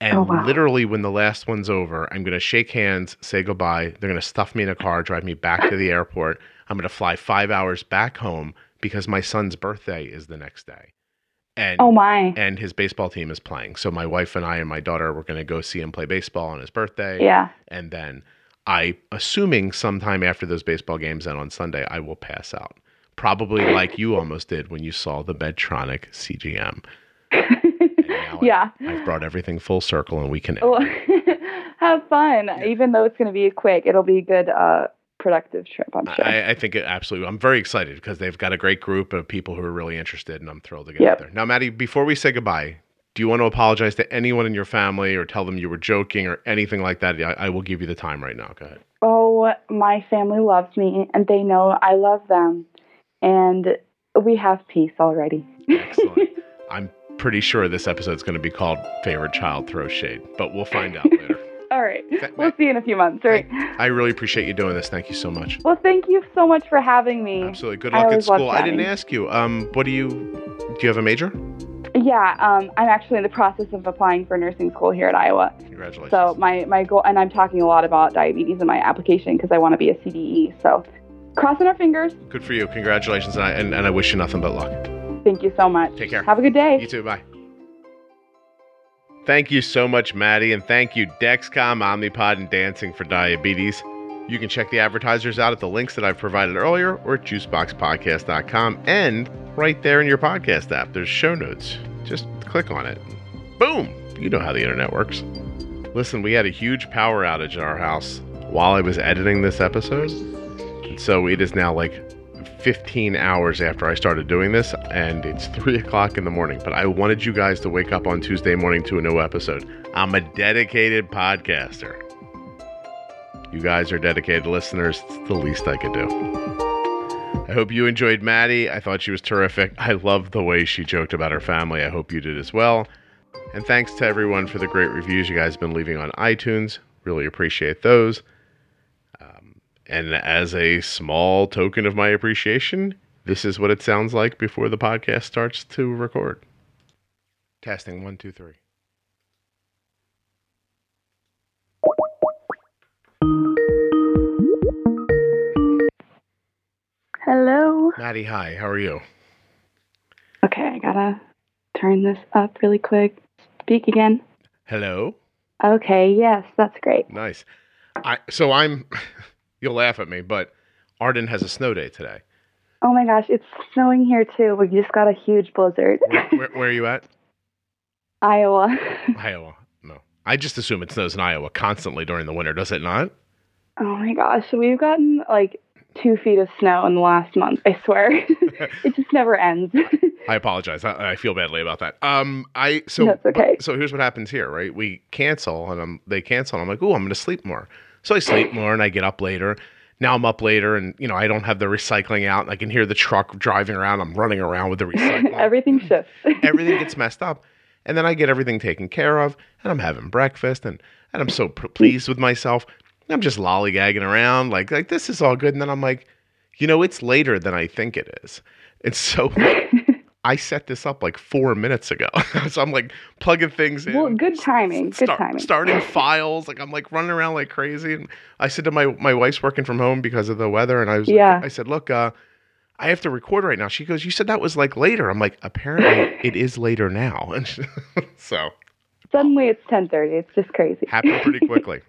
And Oh, wow. literally, when the last one's over, I'm going to shake hands, say goodbye. They're going to stuff me in a car, drive me back to the airport. I'm going to fly five hours back home because my son's birthday is the next day. And Oh my. and his baseball team is playing. So my wife and I and my daughter were going to go see him play baseball on his birthday. Yeah. And then I, assuming sometime after those baseball games and on Sunday, I will pass out. Probably like you almost did when you saw the Medtronic CGM. Yeah. I've, I've brought everything full circle and we can. Well, have fun. Even though it's going to be quick, it'll be good, uh, productive trip. I'm sure. I, I think it absolutely. I'm very excited because they've got a great group of people who are really interested, and I'm thrilled to get Yep. out there. Now, Maddie, before we say goodbye, do you want to apologize to anyone in your family or tell them you were joking or anything like that? I, I will give you the time right now. Go ahead. oh, my family loves me, and they know I love them, and we have peace already. Excellent. I'm pretty sure this episode's going to be called "Favorite Child Throws Shade," but we'll find out later. All right. We'll see you in a few months, right? I really appreciate you doing this. Thank you so much. Well, thank you so much for having me. Absolutely. Good luck at school. I didn't ask you. Um, what do you? Do you have a major? Yeah, um, I'm actually in the process of applying for nursing school here at Iowa. Congratulations. So my, my goal, and I'm talking a lot about diabetes in my application because I want to be a CDE. So crossing our fingers. Good for you. Congratulations, and I, and, and I wish you nothing but luck. Thank you so much. Take care. Have a good day. You too. Bye. Thank you so much, Maddie, and thank you, Dexcom, Omnipod, and Dancing for Diabetes. You can check the advertisers out at the links that I've provided earlier or at juiceboxpodcast.com and right there in your podcast app. There's show notes. Just click on it. Boom! You know how the internet works. Listen, we had a huge power outage in our house while I was editing this episode. And so it is now like 15 hours after I started doing this, and it's 3 o'clock in the morning. But I wanted you guys to wake up on Tuesday morning to a new episode. I'm a dedicated podcaster. You guys are dedicated listeners. It's the least I could do. I hope you enjoyed Maddie. I thought she was terrific. I loved the way she joked about her family. I hope you did as well. And thanks to everyone for the great reviews you guys have been leaving on iTunes. Really appreciate those. And as a small token of my appreciation, this is what it sounds like before the podcast starts to record. Testing one, two, three. Hello. Maddie, hi. How are you? Okay, I gotta turn this up really quick. Speak again. Hello. Okay, yes, that's great. Nice. I so I'm. You'll laugh at me, but Arden has a snow day today. Oh my gosh, it's snowing here too. We just got a huge blizzard. Where, where, where are you at? Iowa. Iowa. No, I just assume it snows in Iowa constantly during the winter. Does it not? Oh my gosh, we've gotten like two feet of snow in the last month. I swear, it just never ends. I apologize. I, I feel badly about that. Um, I so That's okay. so here's what happens here, right? We cancel, and I'm they cancel, and I'm like, oh, I'm going to sleep more. So I sleep more, and I get up later. Now I'm up later, and you know I don't have the recycling out, I can hear the truck driving around. I'm running around with the recycling. Everything shifts. Everything gets messed up, And then I get everything taken care of, and I'm having breakfast, and, and I'm so p- pleased with myself. I'm just lollygagging around, like like this is all good. And then I'm like, you know, it's later than I think it is. And so I set this up like four minutes ago. so I'm like plugging things in. Well, good timing. Good timing. Starting files. Like I'm like running around like crazy. And I said to my my wife's working from home because of the weather, and I was Yeah. I said, look, uh, I have to record right now. She goes, you said that was like later. I'm like, apparently it is later now. And she- so Suddenly it's 10:30. It's just crazy. happened pretty quickly.